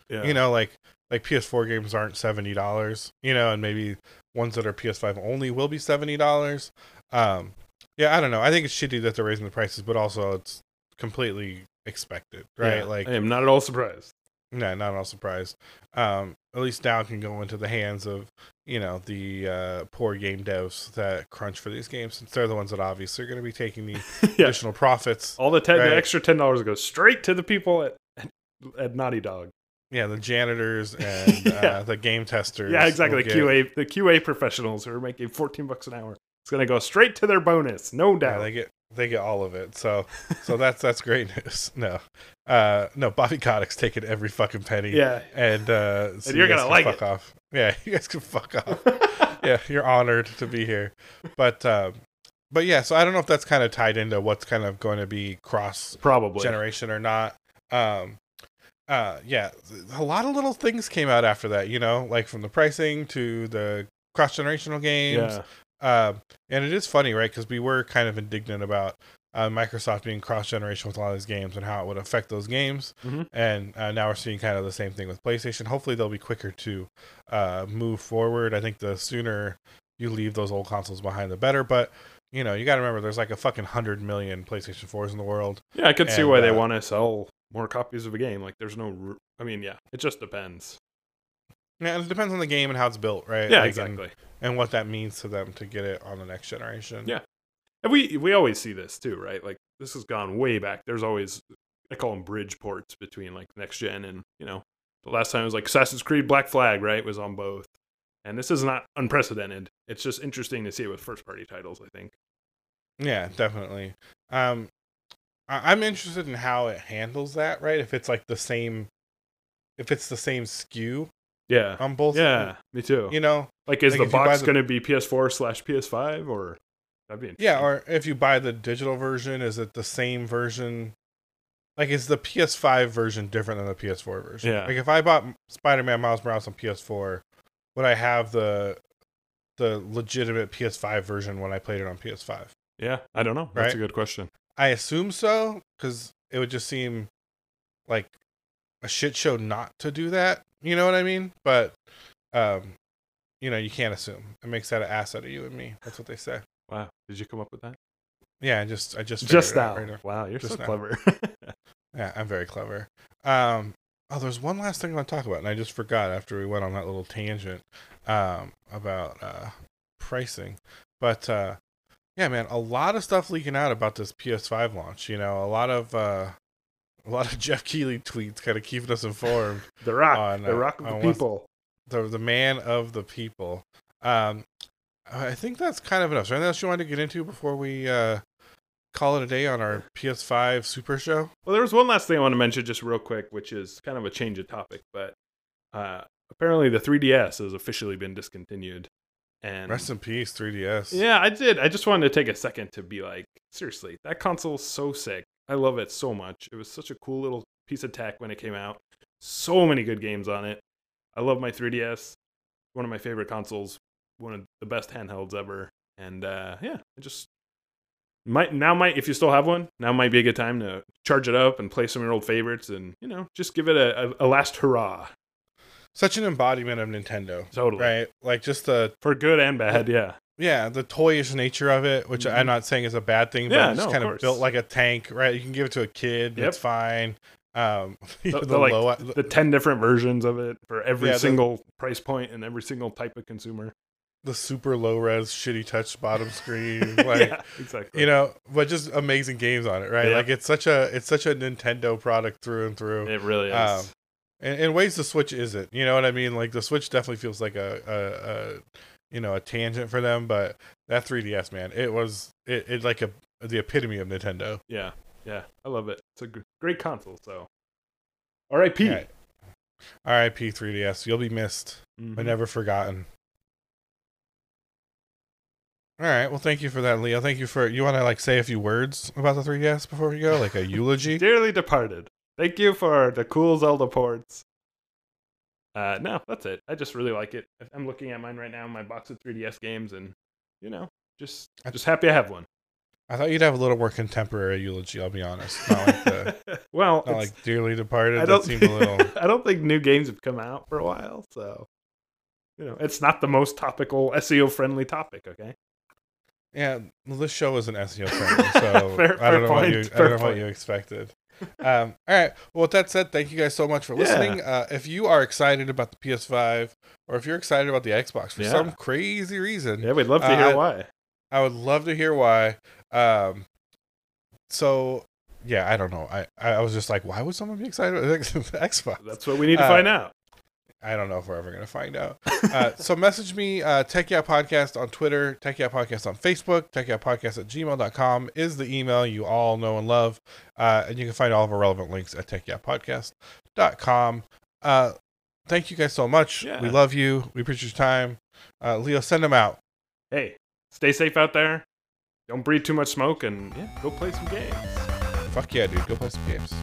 yeah, you know like like ps4 games aren't $70 you know and maybe ones that are ps5 only will be $70 um yeah i don't know i think it's shitty that they're raising the prices but also it's completely expected right Yeah. like I am not at all surprised. No not at all surprised um at least now it can go into the hands of you know the uh poor game devs that crunch for these games since they're the ones that obviously are going to be taking the yeah. additional profits All the, ten, Right. the extra ten dollars goes straight to the people at, at, at Naughty Dog. yeah the janitors and Yeah. uh, the game testers Yeah, exactly. The get- QA, the QA professionals who are making fourteen bucks an hour. It's gonna go straight to their bonus, no Yeah, doubt. they get they get all of it. So so that's that's great news. No, uh, no, Bobby Kotick's taking every fucking penny. yeah. and uh, so And you're you gonna like fuck it. off. Yeah, you guys can fuck off. yeah, you're honored to be here. But um, but yeah, so I don't know if that's kind of tied into what's kind of going to be cross Probably. generation or not. Um, uh, yeah, a lot of little things came out after that, you know, like from the pricing to the cross generational games. Yeah. Um, and it is funny, right? Because we were kind of indignant about uh, Microsoft being cross generational with a lot of these games and how it would affect those games. Mhm. And uh, now we're seeing kind of the same thing with PlayStation. Hopefully, they'll be quicker to uh, move forward. I think the sooner you leave those old consoles behind, the better. But you know, you got to remember, there's like a fucking hundred million PlayStation 4s in the world. Yeah, I could see And, why they uh, want to sell more copies of a game. Like, there's no. I mean, yeah, it just depends. Yeah, it depends on the game and how it's built, right? Yeah, Like, exactly. And, and what that means to them to get it on the next generation. Yeah. And we we always see this too, right? Like this has gone way back. There's always I call them bridge ports between like next gen and you know the last time it was like Assassin's Creed Black Flag, right? Was on both, and this is not unprecedented. It's just interesting to see it with first party titles. I think. Yeah, definitely. Um, I- I'm interested in how it handles that, right? If it's like the same, if it's the same SKU Yeah. on both. Yeah, me too. You know, like, is like the if you buy box the- going to be PS4 slash PS5 or that'd be interesting. yeah. Or if you buy the digital version, is it the same version? Like, is the PS5 version different than the PS4 version? Yeah. Like, if I bought Spider-Man Miles Morales on PS4, would I have the the legitimate PS5 version when I played it on PS5? yeah. I don't know. That's a good question. I assume so because it would just seem like a shit show not to do that. You know what I mean? But um, you know, you can't assume. It makes that an asset of you and me. That's what they say. Wow, did you come up with that? Yeah, I just I just Just now. right wow, you're Just so now. clever. Yeah, I'm very clever. Um, oh, there's one last thing I want to talk about, and I just forgot after we went on that little tangent um, about uh, pricing. But uh, yeah, man, a lot of stuff leaking out about this PS5 launch. You know, a lot of uh, a lot of Geoff Keighley tweets kind of keeping us informed. the rock, On, the uh, rock of the people. the the man of the people. Um, I think that's kind of enough. Is there anything else you wanted to get into before we uh, call it a day on our PS5 Super Show? Well, there was one last thing I want to mention just real quick, which is kind of a change of topic, but uh, apparently the 3DS has officially been discontinued. And Rest in peace, 3DS. yeah, I did. I just wanted to take a second to be like, seriously, that console's so sick. I love it so much. It was such a cool little piece of tech when it came out. So many good games on it. I love my 3DS. One of my favorite consoles. One of the best handhelds ever. And uh, yeah, it just might now might if you still have one now might be a good time to charge it up and play some of your old favorites and you know just give it a, a, a last hurrah. Such an embodiment of Nintendo, Totally right? Like just the for good and bad. Yeah, yeah, the toyish nature of it, which Mhm. I'm not saying is a bad thing, but Yeah, it's no, kind of course. built like a tank, right? You can give it to a kid, Yep. it's fine. Um, The- the, the, like, low, the ten different versions of it for every Yeah, single price point and every single type of consumer. the super low res, shitty touch bottom screen, like yeah, exactly. you know, but just amazing games on it, right? Like it's such a it's such a Nintendo product through and through. it really is. Um, in, in ways the Switch isn't. You know what I mean? Like the Switch definitely feels like a, a, a you know a tangent for them, but that 3DS man, it was it, it like a the epitome of Nintendo. yeah, yeah, I love it. It's a great console. So, R.I.P. Yeah. R.I.P. 3DS. You'll be missed, Mhm. but never forgotten. All right. Well, thank you for that, Leo. Thank you for. You want to like say a few words about the 3DS before we go, like a eulogy? Dearly departed. Thank you for the cool Zelda ports. Uh, no, that's it. I just really like it. I'm looking at mine right now, my box of 3DS games, and you know, just I'm just happy I have one. I thought you'd have a little more contemporary eulogy. I'll be honest. Not like the well, not like dearly departed. I That don't seemed a little. I don't think new games have come out for a while, so you know, it's not the most topical SEO friendly topic. Okay. Yeah, well, this show isn't SEO friendly, so Fair- I don't know what you I don't know what you expected. Um, all right. Well, with that said, thank you guys so much for Yeah. listening. Uh, if you are excited about the PS5 or if you're excited about the Xbox for Yeah. some crazy reason, Yeah, we'd love to Uh, hear I- why. I would love to hear why. Um, so yeah, I don't know. I I was just like, why would someone be excited about the Xbox? That's what we need to uh, find out. I don't know if we're ever gonna find out. Uh, so message me, uh, Tech Yeah Podcast on Twitter, Tech Yeah Podcast on Facebook, Tech Yeah Podcast at gmail.com is the email you all know and love. Uh, and you can find all of our relevant links at techyeahpodcast.com. Uh, thank you guys so much. Yeah. We love you. We appreciate your time. Uh, Leo, send them out. hey, stay safe out there. don't breathe too much smoke, and yeah, go play some games. Fuck yeah, dude. Go play some games.